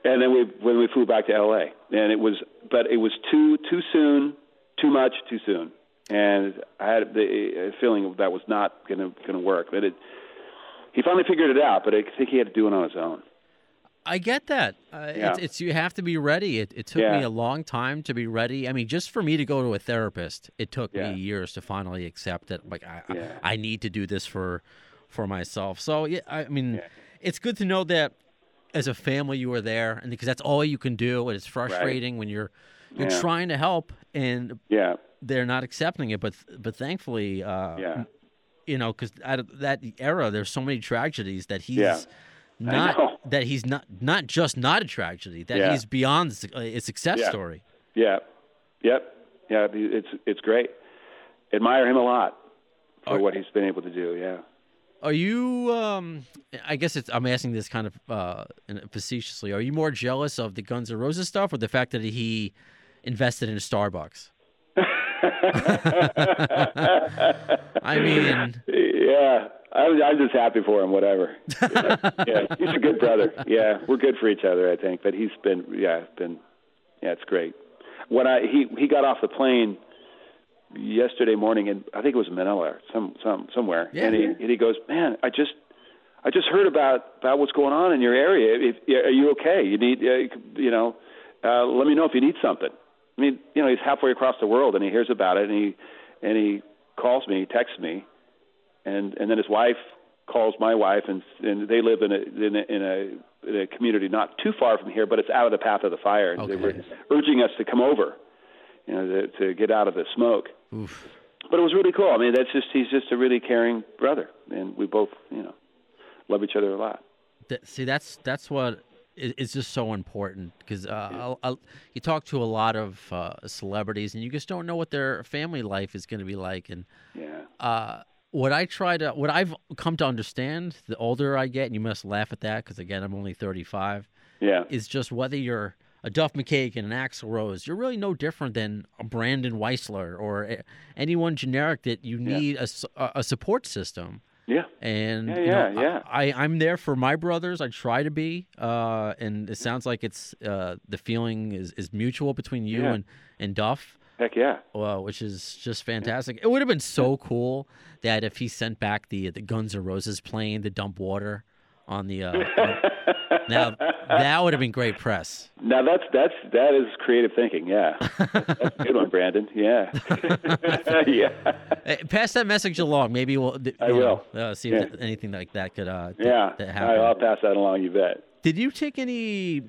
and then we when we flew back to L.A. and it was but it was too too soon, too much too soon, and I had the a feeling that was not going to going to work. But it he finally figured it out, but I think he had to do it on his own. I get that. Uh, Yeah. it's, it's you have to be ready. It, it took me a long time to be ready. I mean, just for me to go to a therapist, it took Yeah. me years to finally accept that. Like, I, Yeah. I, I need to do this for for myself. So yeah, I mean, Yeah. it's good to know that as a family you were there, and because that's all you can do. And it's frustrating when you're you're Yeah. trying to help and Yeah, they're not accepting it. But but thankfully, uh, yeah, you know, because out of that era, there's so many tragedies that he's Yeah. Not that he's not not just not a tragedy that Yeah. he's beyond a success Yeah. story. yeah, yep, yeah. It's it's great. Admire him a lot for Are- what he's been able to do. Yeah. Are you? Um, I guess it's. I'm asking this kind of uh, facetiously. Are you more jealous of the Guns N' Roses stuff, or the fact that he invested in a Starbucks? I mean, Yeah, I'm, I'm just happy for him. Whatever. yeah, he's a good brother. Yeah, we're good for each other, I think. But he's been, yeah, been, yeah, it's great. When I he he got off the plane yesterday morning, and I think it was Manila, or some some somewhere, Yeah. and he and he goes, man, I just. I just heard about about what's going on in your area. If, are you okay? You need, uh, you know, uh, let me know if you need something. I mean, you know, he's halfway across the world and he hears about it and he and he calls me, texts me, and and then his wife calls my wife and and they live in a in a, in a, in a community not too far from here, but it's out of the path of the fire. And They were urging us to come over, you know, to, to get out of the smoke. Oof. But it was really cool. I mean, that's just he's just a really caring brother, and we both, you know, love each other a lot. Th- see, that's that's what is, just so important because uh, I'll, you talk to a lot of uh, celebrities and you just don't know what their family life is going to be like. And Yeah. uh, what I try to, what I've come to understand, the older I get, and you must laugh at that because again, I'm only 35, Yeah. is just whether you're a Duff McKagan, an Axl Rose, you're really no different than a Brandon Weisler or a- anyone generic that you Yeah. need a support system. Yeah. And Yeah, you know, yeah, yeah. I, I'm there for my brothers. I try to be, uh, and it sounds like it's uh, the feeling is, is mutual between you Yeah. and and Duff, Heck yeah. uh, which is just fantastic. It would have been so cool that if he sent back the the Guns N' Roses plane to dump water on the. Uh, on- now that would have been great press. Now that's that's that is creative thinking. Yeah. that's a good one, Brandon. Yeah. yeah. Hey, pass that message along. Maybe we'll. I know, will. uh, see Yeah. if anything like that could. Uh, Yeah. that I, happen. I'll pass that along. You bet. Did you take any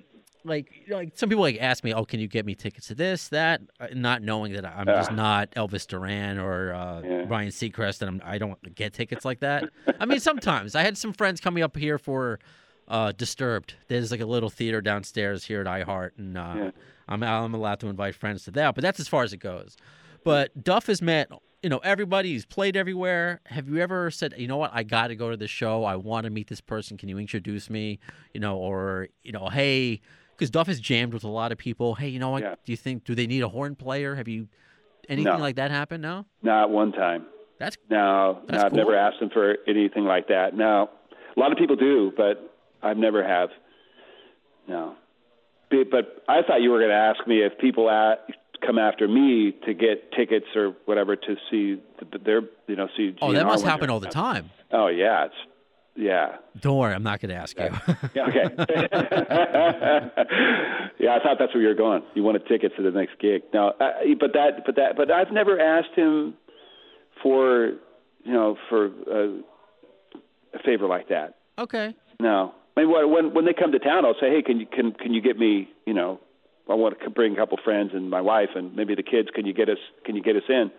like you know, like some people like ask me, "Oh, can you get me tickets to this, that?" uh, Not knowing that I'm just not Elvis Duran or uh, Yeah. Ryan Seacrest, and I'm, I don't get tickets like that. I mean, sometimes I had some friends coming up here for uh, Disturbed. There's like a little theater downstairs here at iHeart, and uh, Yeah. I'm I'm allowed to invite friends to that. But that's as far as it goes. But Duff has met, you know, everybody. He's played everywhere. Have you ever said, you know what, I got to go to the show. I want to meet this person. Can you introduce me? You know, or you know, hey, because Duff has jammed with a lot of people. Hey, you know what? Yeah. Do you think do they need a horn player? Have you anything No. like that happen? No, Not one time. that's No, That's no I've never asked them for anything like that. No, a lot of people do, but I've never have. No, but I thought you were going to ask me if people a come after me to get tickets or whatever to see the, their, you know, see. oh, that must happen all the time. Oh yeah, it's yeah. Don't worry, I'm not going to ask you. Yeah, okay. yeah, I thought that's where you were going. You wanted tickets to the next gig. No, uh, but that, but that, but I've never asked him for, you know, for uh, a favor like that. okay. No, I mean, when when when they come to town, I'll say, hey, can you can can you get me, you know, I want to bring a couple friends and my wife and maybe the kids. Can you get us? Can you get us in?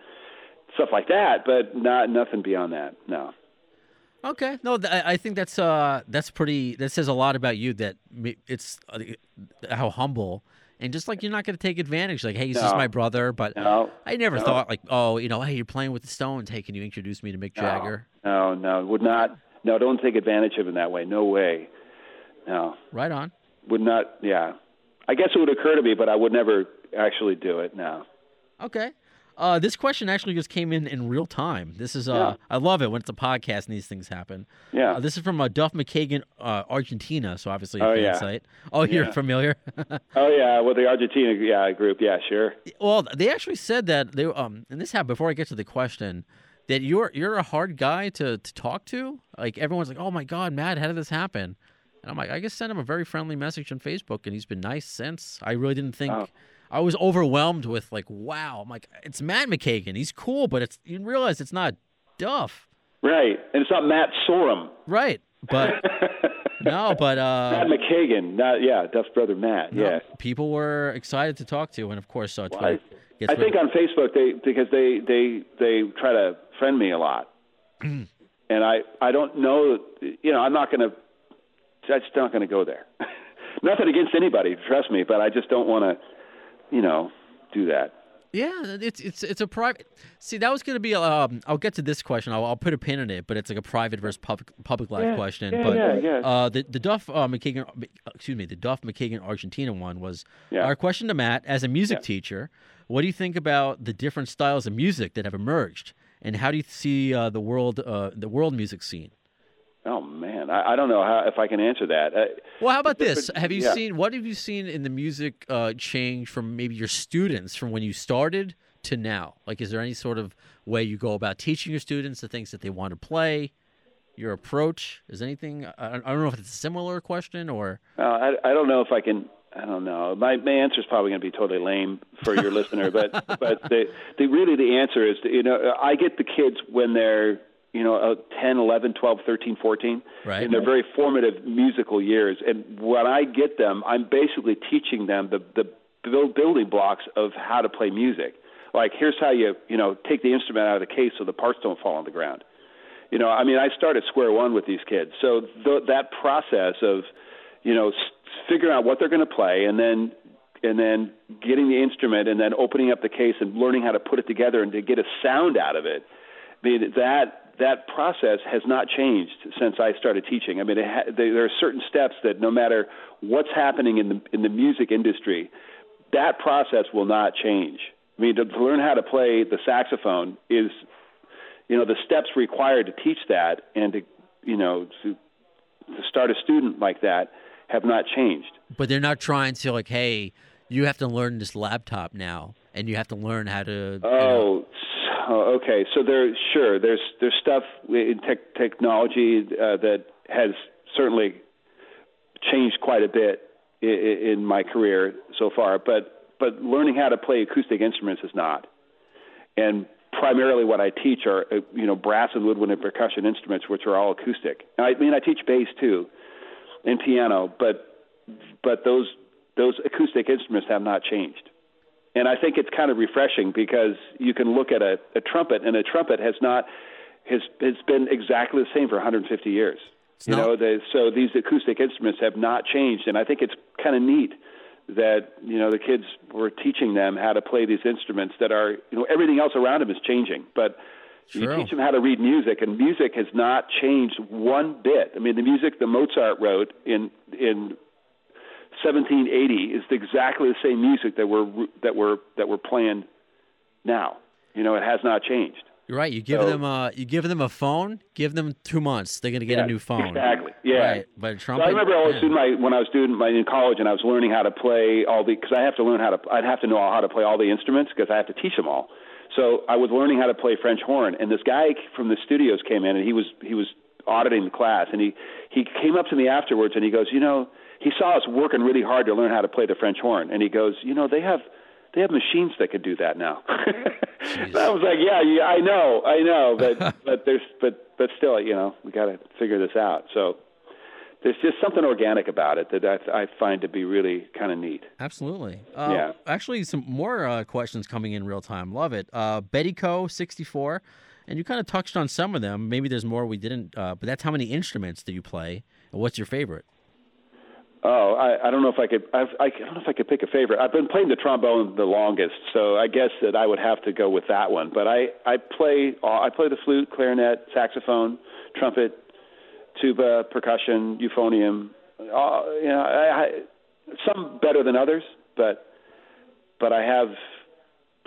Stuff like that, but not nothing beyond that. No. Okay, no, th- I I think that's uh that's pretty. That says a lot about you. That it's uh, how humble and just like you're not going to take advantage. Like, hey, he's just my brother, but No. I never No. thought like, oh, you know, hey, you're playing with the Stones. Hey, can you introduce me to Mick Jagger? No, no, would not. No, don't take advantage of him that way. No way. No, Right on. would not. Yeah, I guess it would occur to me, but I would never actually do it. No. Okay. Uh, this question actually just came in in real time. This is uh, Yeah. I love it when it's a podcast and these things happen. Yeah. Uh, this is from uh, Duff McKagan, uh, Argentina. So obviously a Oh, fan yeah. site. Oh, you're familiar. oh yeah, well the Argentina yeah group. Yeah, sure. Well, they actually said that they um, and this happened before I get to the question that you're you're a hard guy to to talk to. Like everyone's like, "Oh my God, Matt, how did this happen?" And I'm like, I just sent him a very friendly message on Facebook, and he's been nice since. I really didn't think. Oh. I was overwhelmed with like, wow. I'm like, it's Matt McKagan. He's cool, but it's you realize it's not Duff, Right, and it's not Matt Sorum. right? But no, but uh, Matt McKagan. Not yeah, Duff's brother Matt. no, Yeah. people were excited to talk to, and of course, uh, Well, I, gets I think on Facebook they because they they they try to friend me a lot, and I I don't know you know I'm not going to I'm not going to go there. Nothing against anybody, trust me, but I just don't want to you know do that. Yeah, it's it's it's a private. See, that was going to be. Um, I'll get to this question. I'll, I'll put a pin in it, but it's like a private versus public public life Yeah, question. yeah, but yeah, yeah. Uh, the the Duff uh, McKagan, excuse me, the Duff McKagan Argentina one was Yeah. our question to Matt as a music Yeah. teacher. What do you think about the different styles of music that have emerged, and how do you see uh, the world uh, the world music scene? Oh man, I, I don't know how if I can answer that. Uh, Well, how about this? Have you yeah. seen what have you seen in the music uh, change from maybe your students from when you started to now? Like, is there any sort of way you go about teaching your students the things that they want to play? Your approach is anything? I, I don't know if it's a similar question or Uh, I I don't know if I can I don't know. My my answer is probably going to be totally lame for your listener, but but the, the really the answer is you know I get the kids when they're you know uh, 10, 11, 12, 13, 14 Right. in their very formative musical years, and when I get them, I'm basically teaching them the the building blocks of how to play music. Like here's how you you know take the instrument out of the case so the parts don't fall on the ground. You know, I mean, I start at square one with these kids, so th- that process of you know, s- figuring out what they're going to play, and then and then getting the instrument, and then opening up the case and learning how to put it together and to get a sound out of it. I mean, that that process has not changed since I started teaching. I mean, it ha- there are certain steps that no matter what's happening in the in the music industry, that process will not change. I mean, to, to learn how to play the saxophone is, you know, the steps required to teach that and to, you know, to to start a student like that have not changed. But they're not trying to like, hey, you have to learn this laptop now, and you have to learn how to. know- oh, Oh, okay. So there, sure, there's there's stuff in tech, technology uh, that has certainly changed quite a bit in, in my career so far, but but learning how to play acoustic instruments is not. And primarily, what I teach are uh, you know brass and woodwind and percussion instruments, which are all acoustic. I mean, I teach bass too, and piano, but but those those acoustic instruments have not changed and I think it's kind of refreshing because you can look at a, a trumpet, and a trumpet has not has has been exactly the same for 150 years. It's you not- know, they, so these acoustic instruments have not changed, and I think it's kind of neat that you know the kids were teaching them how to play these instruments that are you know everything else around them is changing, but you teach them how to read music, and music has not changed one bit. I mean, the music that Mozart wrote in in 1780 is exactly the same music that we're that we're that we're playing now. You know, it has not changed. You're right. You give So- them a you give them a phone. Give them two months. They're gonna get Yeah, a new phone. Exactly. Yeah. Right. But a So. I remember I was doing my when I was doing my in college and I was learning how to play all the because I have to learn how to I'd have to know how to play all the instruments because I have to teach them all. So I was learning how to play French horn and this guy from the studios came in and he was he was auditing the class and he he came up to me afterwards and he goes you know he saw us working really hard to learn how to play the French horn and he goes you know they have they have machines that could do that now. I was like, yeah, yeah, I know, I know, but but there's but but still, you know, we got to figure this out. So there's just something organic about it that I, I find to be really kind of neat. Absolutely. Uh, Yeah. Actually, some more uh, questions coming in real time. Love it. Uh, Betty Co. sixty four, and you kind of touched on some of them. Maybe there's more we didn't. Uh, but that's how many instruments do you play? What's your favorite? Oh, I, I don't know if I could. I've, I don't know if I could pick a favorite. I've been playing the trombone the longest, so I guess that I would have to go with that one. But I I play uh, I play the flute, clarinet, saxophone, trumpet, tuba, percussion, euphonium. Uh, you know, I, I, some better than others, but but I have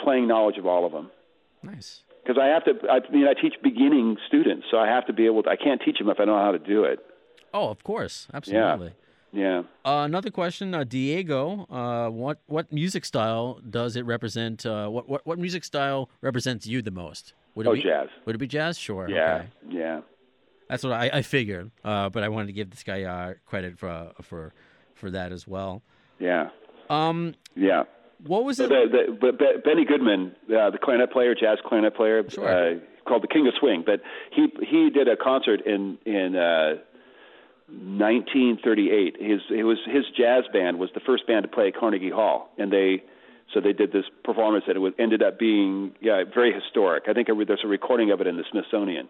playing knowledge of all of them Nice. because I have to. I mean, I teach beginning students, so I have to be able. to I can't teach them if I don't know how to do it. Oh, of course. Absolutely. Yeah. Uh, another question, uh, Diego. Uh, what what music style does it represent? Uh, what, what what music style represents you the most? Would it Oh, be, jazz. Would it be jazz? Sure. Yeah. Okay. Yeah. That's what I, I figured. Uh, but I wanted to give this guy uh, credit for uh, for for that as well. Yeah. Um, Yeah. what was it? the, the, but Be- Benny Goodman, uh, the clarinet player, jazz clarinet player, Sure. uh, called the King of Swing, but he he did a concert in in uh, 1938. His it was his jazz band was the first band to play at Carnegie Hall, and they so they did this performance that it was, ended up being yeah very historic. I think there's a recording of it in the Smithsonian.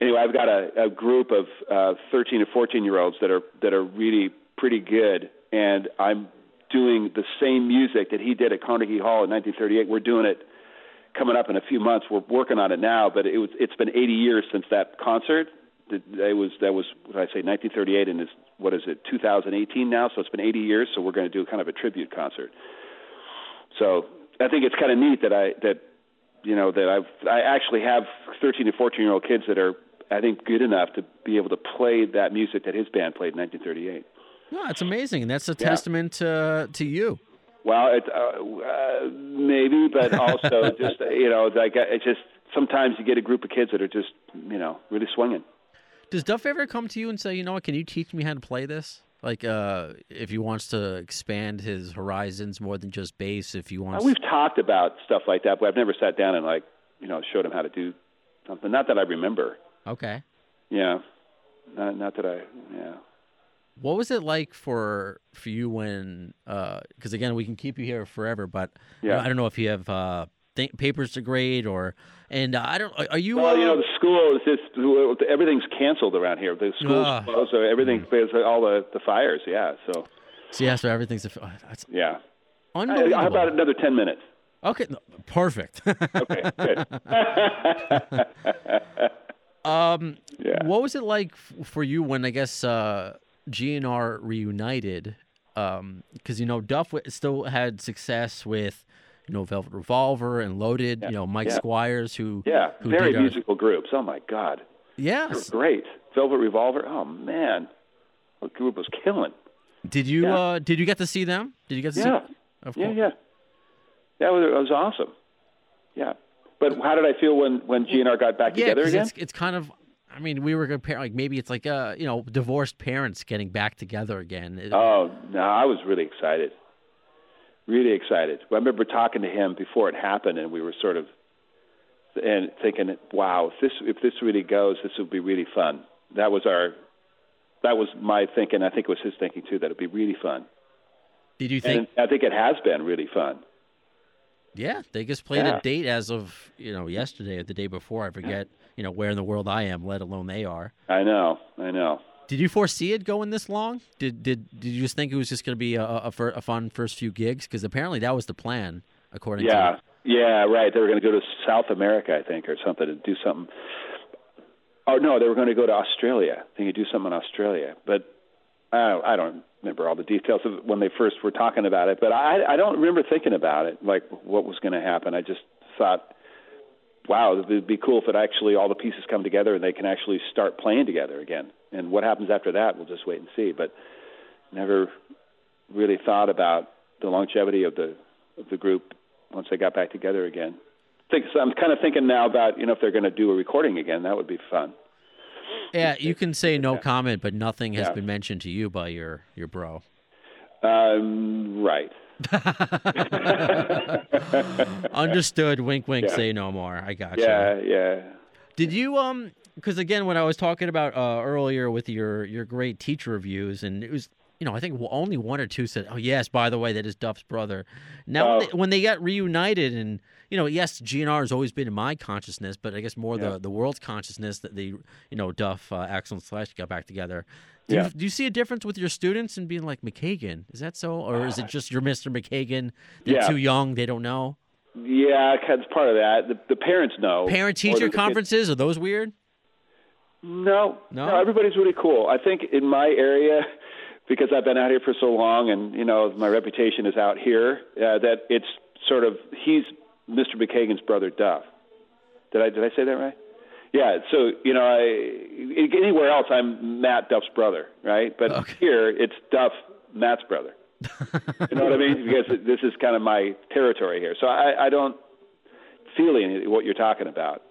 Anyway, I've got a, a group of uh, 13 to 14 year olds that are that are really pretty good, and I'm doing the same music that he did at Carnegie Hall in 1938. We're doing it coming up in a few months. We're working on it now, but it was it's been 80 years since that concert. It was that was what did I say 1938 and is what is it 2018 now? So it's been 80 years. So we're going to do kind of a tribute concert. So I think it's kind of neat that I that you know that I've I actually have 13 to 14 year old kids that are I think good enough to be able to play that music that his band played in 1938. No, it's amazing, and that's a testament to to you. Well, it, uh, uh, maybe, but also just you know, like it's just sometimes you get a group of kids that are just you know really swinging. Does Duff ever come to you and say, you know what, can you teach me how to play this? Like, uh, if he wants to expand his horizons more than just bass, if he Uh, wants, we've talked about stuff like that, but I've never sat down and like you know showed him how to do something. Not that I remember. okay. Yeah, not not that I. Yeah. What was it like for for you when? Because again, we can keep you here forever, but Yeah. I don't know if you have uh, th- papers to grade or. And uh, I don't. are- you? Well, you uh, know, the school is just everything's canceled around here. The schools Ah. closed, so everything, there's all the the fires. Yeah, so so yeah, so everything's. A, oh, that's yeah. Unbelievable. How about another ten minutes? Okay, perfect. Okay, good. um, Yeah. what was it like f- for you when I guess uh, GNR reunited? Because you know Duff w- still had success with you know Velvet Revolver and Loaded. You know Mike yeah. Squires, who Yeah, who very did our- musical groups. Oh my God, Yes. great. Velvet Revolver. Oh man, that group was killing. Did you Yeah. uh, did you get to see them? Did you get to Yeah, see? Of yeah, course. yeah. That was, it was awesome. Yeah, but how did I feel when when GNR got back Yeah, together again? it's it's kind of. I mean, we were comparing like maybe it's like uh you know divorced parents getting back together again. Oh no, I was really excited. Really excited. I remember talking to him before it happened, and we were sort of and thinking, "Wow, if this if this really goes, this would be really fun." That was our, that was my thinking. I think it was his thinking too. That it'd be really fun, Did you think? and I think it has been really fun. Yeah, they just played Yeah. a date as of you know yesterday or the day before. I forget you know where in the world I am, let alone they are. I know, I know. Did you foresee it going this long? Did did did you just think it was just going to be a, a, a fun first few gigs? Because apparently that was the plan, according Yeah, to yeah, yeah, right. They were going to go to South America, I think, or something, and do something. Oh no, they were going to go to Australia. They could do something in Australia, but I, don't, I don't remember all the details of when they first were talking about it. But I, I don't remember thinking about it, like what was going to happen. I just thought, wow, it'd be cool if it actually all the pieces come together and they can actually start playing together again. And what happens after that, we'll just wait and see. But never really thought about the longevity of the of the group once they got back together again. Think, so I'm kind of thinking now about you know if they're going to do a recording again, that would be fun. yeah, you can say no comment, but nothing has Yeah. been mentioned to you by your your bro. Um, right. Understood. Wink, wink. Yeah. Say no more. I got you. Yeah, yeah. Did you um? Because again, when I was talking about uh, earlier with your your great teacher reviews, and it was you know I think only one or two said, "Oh yes, by the way, that is Duff's brother." Now when, Oh. they, when they got reunited, and you know, yes, GNR has always been in my consciousness, but I guess more Yeah. the the world's consciousness that the you know Duff, uh, Axl, and Slash got back together. Do, Yeah. you, do you see a difference with your students and being like McKagan? Is that so, or is it just you're Mr. McKagan? They're Yeah. too young; they don't know. Yeah, it's part of that. The, the parents know. Parent teacher kids. conferences are those weird? No, No? everybody's really cool. I think in my area, because I've been out here for so long, and you know my reputation is out here, uh, that it's sort of he's Mr. McKagan's brother Duff. Did I did I say that right? Yeah. So you know, I, anywhere else I'm Matt Duff's brother, right? But Okay. here it's Duff Matt's brother. you know what I mean? Because this is kind of my territory here, so I, I don't feel any what you're talking about.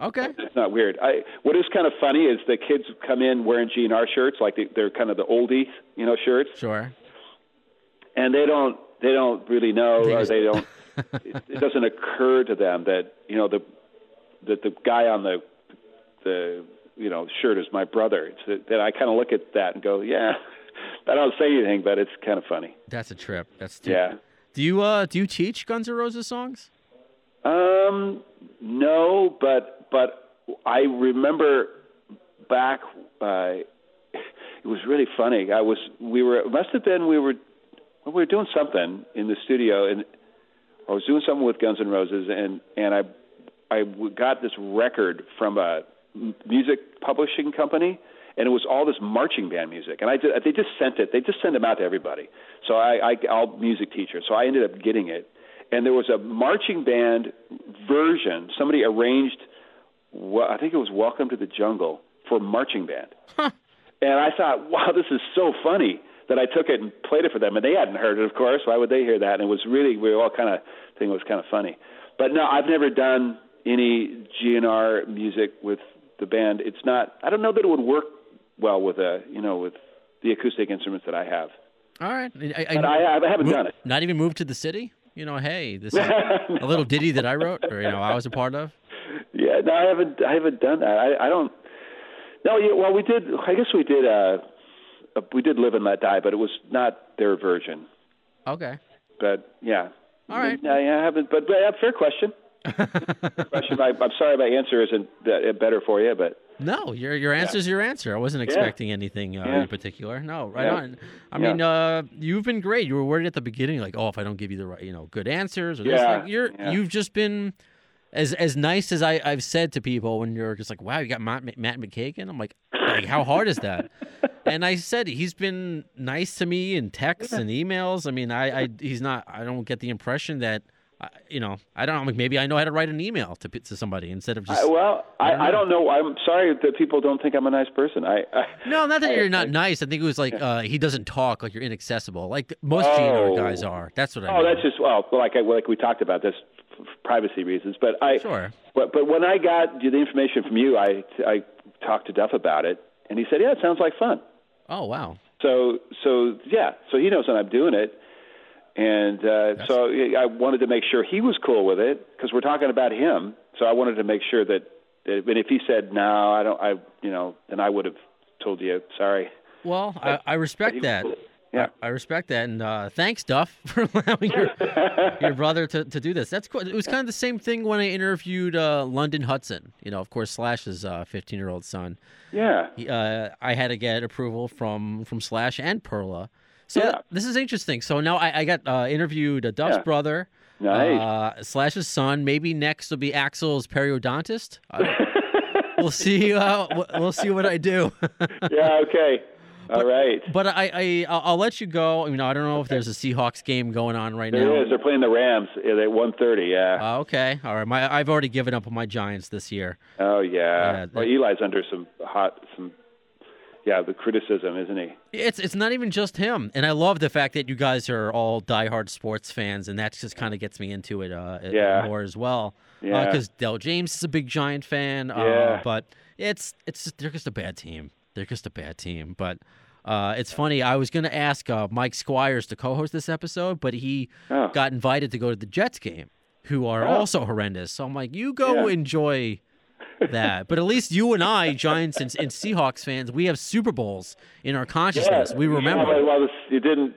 Okay. It's not weird. I what is kind of funny is the kids come in wearing GNR shirts, like they, they're kind of the oldie, you know, shirts, Sure. and they don't they don't really know, They or just- they don't. it, it doesn't occur to them that you know the that the guy on the the you know shirt is my brother. It's that, that I kind of look at that and go, yeah. I don't say anything, but it's kind of funny. That's a trip. That's too, Yeah. Do you uh do you teach Guns N' Roses songs? Um, no, but but I remember back. Uh, it was really funny. I was we were it must have been we were we were doing something in the studio and I was doing something with Guns N' Roses and and I, I got this record from a music publishing company and it was all this marching band music and I did, they just sent it they just sent them out to everybody so I, I I'll music teacher so I ended up getting it and there was a marching band version somebody arranged well, I think it was Welcome to the Jungle for marching band and I thought wow this is so funny that I took it and played it for them and they hadn't heard it of course why would they hear that and it was really we were all kind of think it was kind of funny but no I've never done any GNR music with the band it's not I don't know that it would work well with a you know with the acoustic instruments that I have. All right. I, But I, I haven't done it. Not even moved to the city. You know, hey, this is a little ditty that I wrote, or you know, I was a part of. Yeah, no, I haven't. I haven't done that. I, I don't. No, yeah, well, we did. I guess we did. Uh, we did live and let die, but it was not their version. Okay. But yeah. All right. No, yeah, I haven't. But, but uh, fair question. question. I, I'm sorry my answer isn't uh, better for you, but No, your your answer's your answer. I wasn't expecting anything uh, Yeah. in particular. No, right Yeah. on. I Yeah. mean, uh, you've been great. You were worried at the beginning, like, oh, if I don't give you the right, you know, good answers or this, Yeah, like, you're yeah. you've just been as as nice as I I've said to people when you're just like, wow, you got Matt, Matt McKagan. I'm like, like, how hard is that? and I said he's been nice to me in texts and emails. I mean, I, I he's not. I don't get the impression that. I- You know, I don't know. like, Maybe I know how to write an email to to somebody instead of just. I, well, I, I don't know. I'm sorry that people don't think I'm a nice person. I, I No, not that you're not nice. I think it was like uh, he doesn't talk, like you're inaccessible, like most GNR Oh. guys are. That's what I. Oh, mean. that's just well, like I, like we talked about this privacy reasons. But I, Sure. But but when I got the information from you, I I talked to Duff about it, and he said, "Yeah, it sounds like fun." Oh wow. So so yeah, so he knows that I'm doing it, and uh, so I wanted to make sure he was cool with it because we're talking about him. So I wanted to make sure that, that and if he said no, I don't, I you know, then I would have told you sorry. Well, I, I respect that. cool. Yeah. I, I respect that, and uh, thanks, Duff, for allowing your your brother to, to do this. That's cool. It was kind of the same thing when I interviewed uh, London Hudson. You know, of course, Slash's fifteen year old son. Yeah. He, uh, I had to get approval from from Slash and Perla. So Yeah. this is interesting. So now I, I got uh, interviewed uh, Duff's Yeah. brother, Nice. uh, Slash's son. Maybe next will be Axl's periodontist. Don't- we'll see. Uh, we'll- see what I do. yeah. Okay. All right. but I, I I'll, let you go. I mean, I don't know if there's a Seahawks game going on right There now. is. They're playing the Rams at 1:30. Yeah. Uh, okay, all right. My I've already given up on my Giants this year. oh yeah. yeah, well, Eli's under some hot some. Yeah, the criticism, isn't he? It's it's not even just him, and I love the fact that you guys are all diehard sports fans, and that just kind of gets me into it uh, Yeah. more as well. Yeah. Because Del James is a big Giant fan. Uh, Yeah. but it's it's just, they're just a bad team. They're just a bad team. But uh, it's funny. I was gonna ask uh, Mike Squires to co-host this episode, but he Oh. got invited to go to the Jets game, who are Oh. also horrendous. So I'm like, you go Yeah. enjoy that. But at least you and I, Giants and, and Seahawks fans, we have Super Bowls in our consciousness. we remember. Yeah, well, you didn't.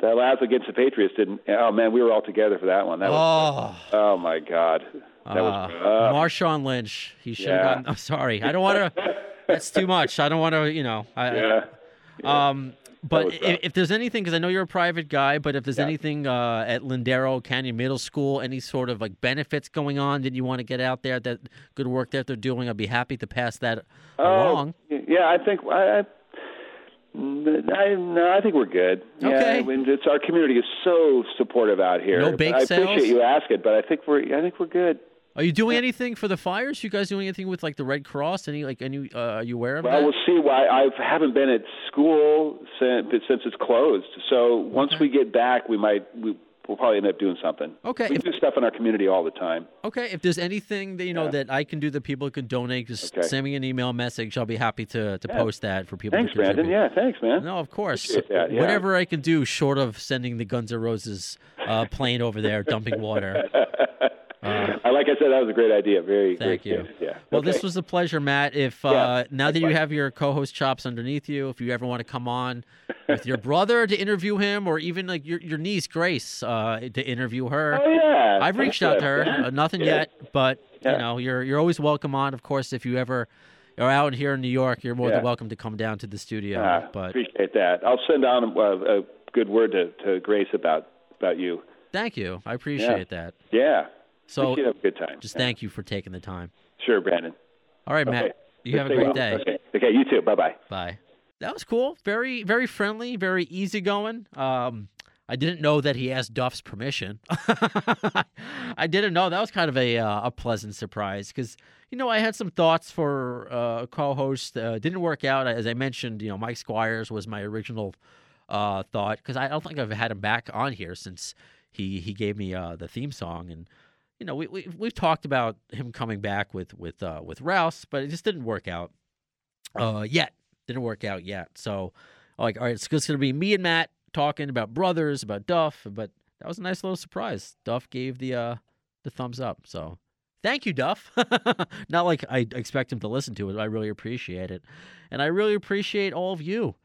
That last against the Patriots didn't. Oh man, we were all together for that one. That was. oh, Oh my God. That uh, was. rough. Marshawn Lynch. He should have Yeah. gotten. I'm sorry. I don't want to. That's too much. I don't want to. You know. I, yeah. Um. But if, if there's anything, because I know you're a private guy, but if there's Yeah. anything uh, at Lindero Canyon Middle School, any sort of like benefits going on that you want to get out there, that good work that they're doing, I'd be happy to pass that along. Oh, yeah, I think I. I I, no, I think we're good. Yeah, Okay. I mean, it's our community is so supportive out here. No bake I sales? appreciate you asking, but I think we're I think we're good. Are you doing anything for the fires? You guys doing anything with like the Red Cross? Any like any? Uh, are you aware of Well, that? we'll see. Why I haven't been at school since since it's closed. So once we get back, we might we, we'll probably end up doing something. Okay, we if- do stuff in our community all the time. Okay, if there's anything that you know Yeah. that I can do that people can donate, just Okay. send me an email message. I'll be happy to to Yeah. post that for people. Thanks, to Brandon. Yeah, thanks, man. No, of course. That, yeah. Whatever I can do, short of sending the Guns N' Roses uh, plane over there dumping water. Uh, Uh, like I said, that was a great idea. Very, Thank very you. good. Yeah. Well, okay. this was a pleasure, Matt. If uh, Yeah, now that you likewise. have your co-host chops underneath you, if you ever want to come on with your brother to interview him, or even like your your niece Grace uh, to interview her, Oh yeah. I've reached out to her. Yeah. Uh, nothing Yeah. yet, but Yeah. you know, you're you're always welcome on. Of course, if you ever are out here in New York, you're more than welcome to come down to the studio. Ah, but appreciate that. I'll send on a, a good word to, to Grace about about you. thank you. I appreciate that. Yeah. So should have a good time. just Yeah. thank you for taking the time. Sure, Brandon. All right, Matt. Okay. You have a great well. day. Okay. Okay. You too. Bye bye. Bye. That was cool. Very, very friendly. Very easygoing. Um, I didn't know that he asked Duff's permission. I didn't know. That was kind of a uh, a pleasant surprise because you know I had some thoughts for uh, a co-host. Uh, didn't work out as I mentioned. You know, Mike Squires was my original uh, thought because I don't think I've had him back on here since he he gave me uh, the theme song and. You know, we, we we've talked about him coming back with with uh, with Rouse, but it just didn't work out uh, yet. Didn't work out yet. So like, all right, it's just gonna be me and Matt talking about brothers, about Duff. But that was a nice little surprise. Duff gave the uh the thumbs up. So thank you, Duff. Not like I expect him to listen to it. But I really appreciate it, and I really appreciate all of you.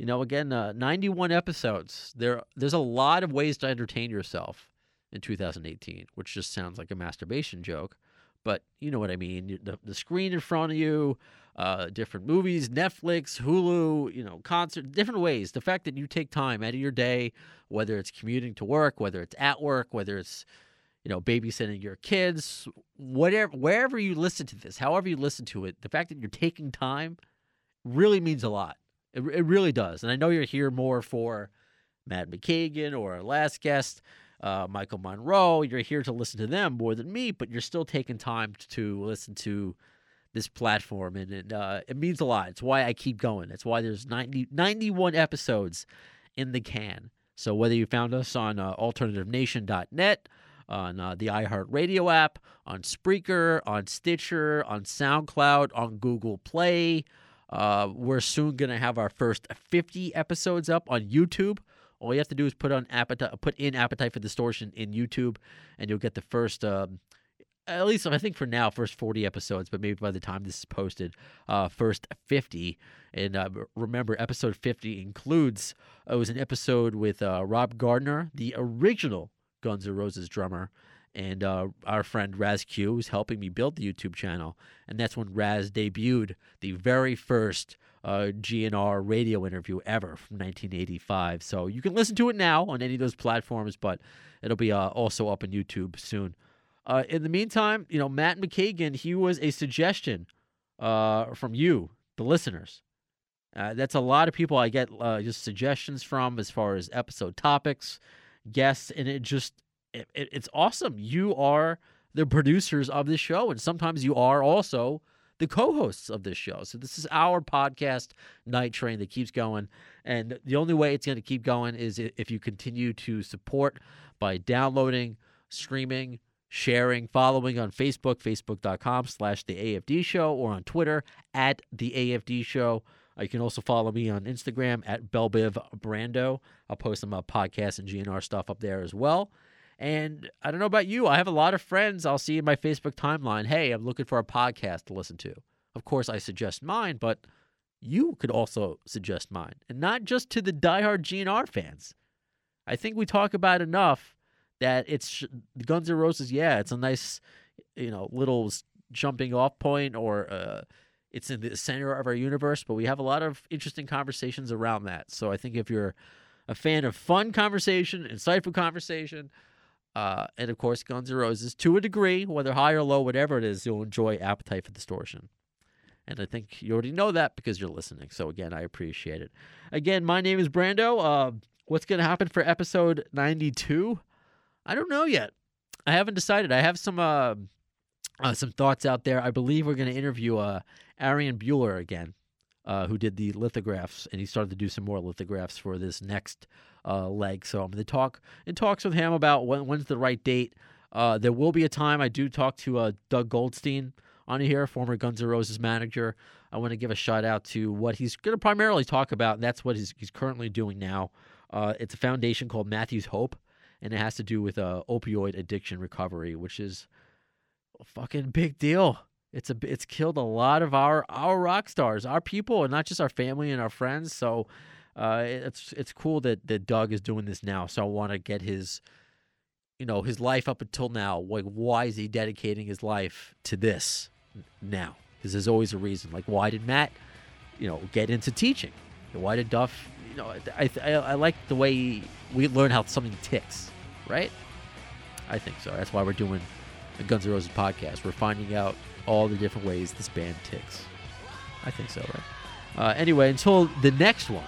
You know, again, uh, 91 episodes. There, there's a lot of ways to entertain yourself in 2018, which just sounds like a masturbation joke, but you know what I mean. The, the screen in front of you, uh, different movies, Netflix, Hulu, you know, concert, different ways. The fact that you take time out of your day, whether it's commuting to work, whether it's at work, whether it's you know, babysitting your kids, whatever, wherever you listen to this, however you listen to it, the fact that you're taking time really means a lot. It, it really does. And I know you're here more for Matt McKagan or our last guest, uh, Michael Monroe. You're here to listen to them more than me, but you're still taking time to listen to this platform. And it, uh, it means a lot. It's why I keep going. It's why there's 90, 91 episodes in the can. So whether you found us on uh, alternativenation.net, on uh, the iHeartRadio app, on Spreaker, on Stitcher, on SoundCloud, on Google Play, uh, we're soon going to have our first 50 episodes up on YouTube. All you have to do is put on appetite, put in appetite for distortion in YouTube, and you'll get the first. Um, at least I think for now, first 40 episodes, but maybe by the time this is posted, uh, first 50. And uh, remember, episode 50 includes uh, it was an episode with uh, Rob Gardner, the original Guns N' Roses drummer, and uh, our friend Raz Q was helping me build the YouTube channel, and that's when Raz debuted the very first uh, GNR radio interview ever from 1985. So you can listen to it now on any of those platforms, but it'll be uh, also up on YouTube soon. Uh, in the meantime, you know Matt McKagan, he was a suggestion uh, from you, the listeners. Uh, that's a lot of people I get just suggestions from as far as episode topics, guests, and it just it, it, it's awesome. You are the producers of this show, and sometimes you are also the co-hosts of this show. So this is our podcast, Night Train, that keeps going. And the only way it's going to keep going is if you continue to support by downloading, streaming, sharing, following on Facebook, facebook.com slash the AFD show, or on Twitter at the AFD show. Uh, you can also follow me on Instagram at Belbiv Brando. I'll post some uh, podcast and GNR stuff up there as well. And I don't know about you. I have a lot of friends I'll see in my Facebook timeline. Hey, I'm looking for a podcast to listen to. Of course, I suggest mine, but you could also suggest mine. And not just to the diehard GNR fans. I think we talk about enough that it's Guns N' Roses. Yeah, it's a nice, you know, little jumping off point or uh, it's in the center of our universe, but we have a lot of interesting conversations around that. So I think if you're a fan of fun conversation, insightful conversation, uh, and of course, Guns N' Roses, to a degree, whether high or low, whatever it is, you'll enjoy Appetite for Distortion. And I think you already know that because you're listening. So, again, I appreciate it. Again, my name is Brando. Uh, what's going to happen for episode 92? I don't know yet. I haven't decided. I have some uh, uh, some thoughts out there. I believe we're going to interview uh, Arian Bueller again, uh, who did the lithographs, and he started to do some more lithographs for this next uh, leg. So I'm going to talk in talks with him about when, when's the right date. Uh, there will be a time I do talk to uh, Doug Goldstein on here, former Guns N' Roses manager. I want to give a shout out to what he's going to primarily talk about, and that's what he's, he's currently doing now. Uh, it's a foundation called Matthew's Hope, and it has to do with uh, opioid addiction recovery, which is a fucking big deal. It's a it's killed a lot of our our rock stars, our people, and not just our family and our friends. So uh, it's it's cool that that Doug is doing this now. So I want to get his, you know, his life up until now. Like, why is he dedicating his life to this now? Because there's always a reason. Like, why did Matt, you know, get into teaching? Why did Duff? You know, I I, I like the way we learn how something ticks, right? I think so. That's why we're doing the Guns N' Roses podcast. We're finding out all the different ways this band ticks. I think so, right? Uh, anyway, until the next one,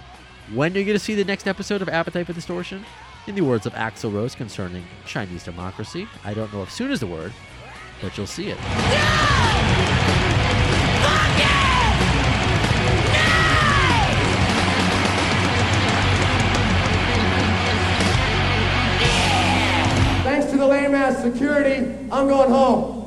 when are you going to see the next episode of Appetite for Distortion? In the words of Axl Rose concerning Chinese democracy, I don't know if soon is the word, but you'll see it. Thanks to the lame ass security, I'm going home.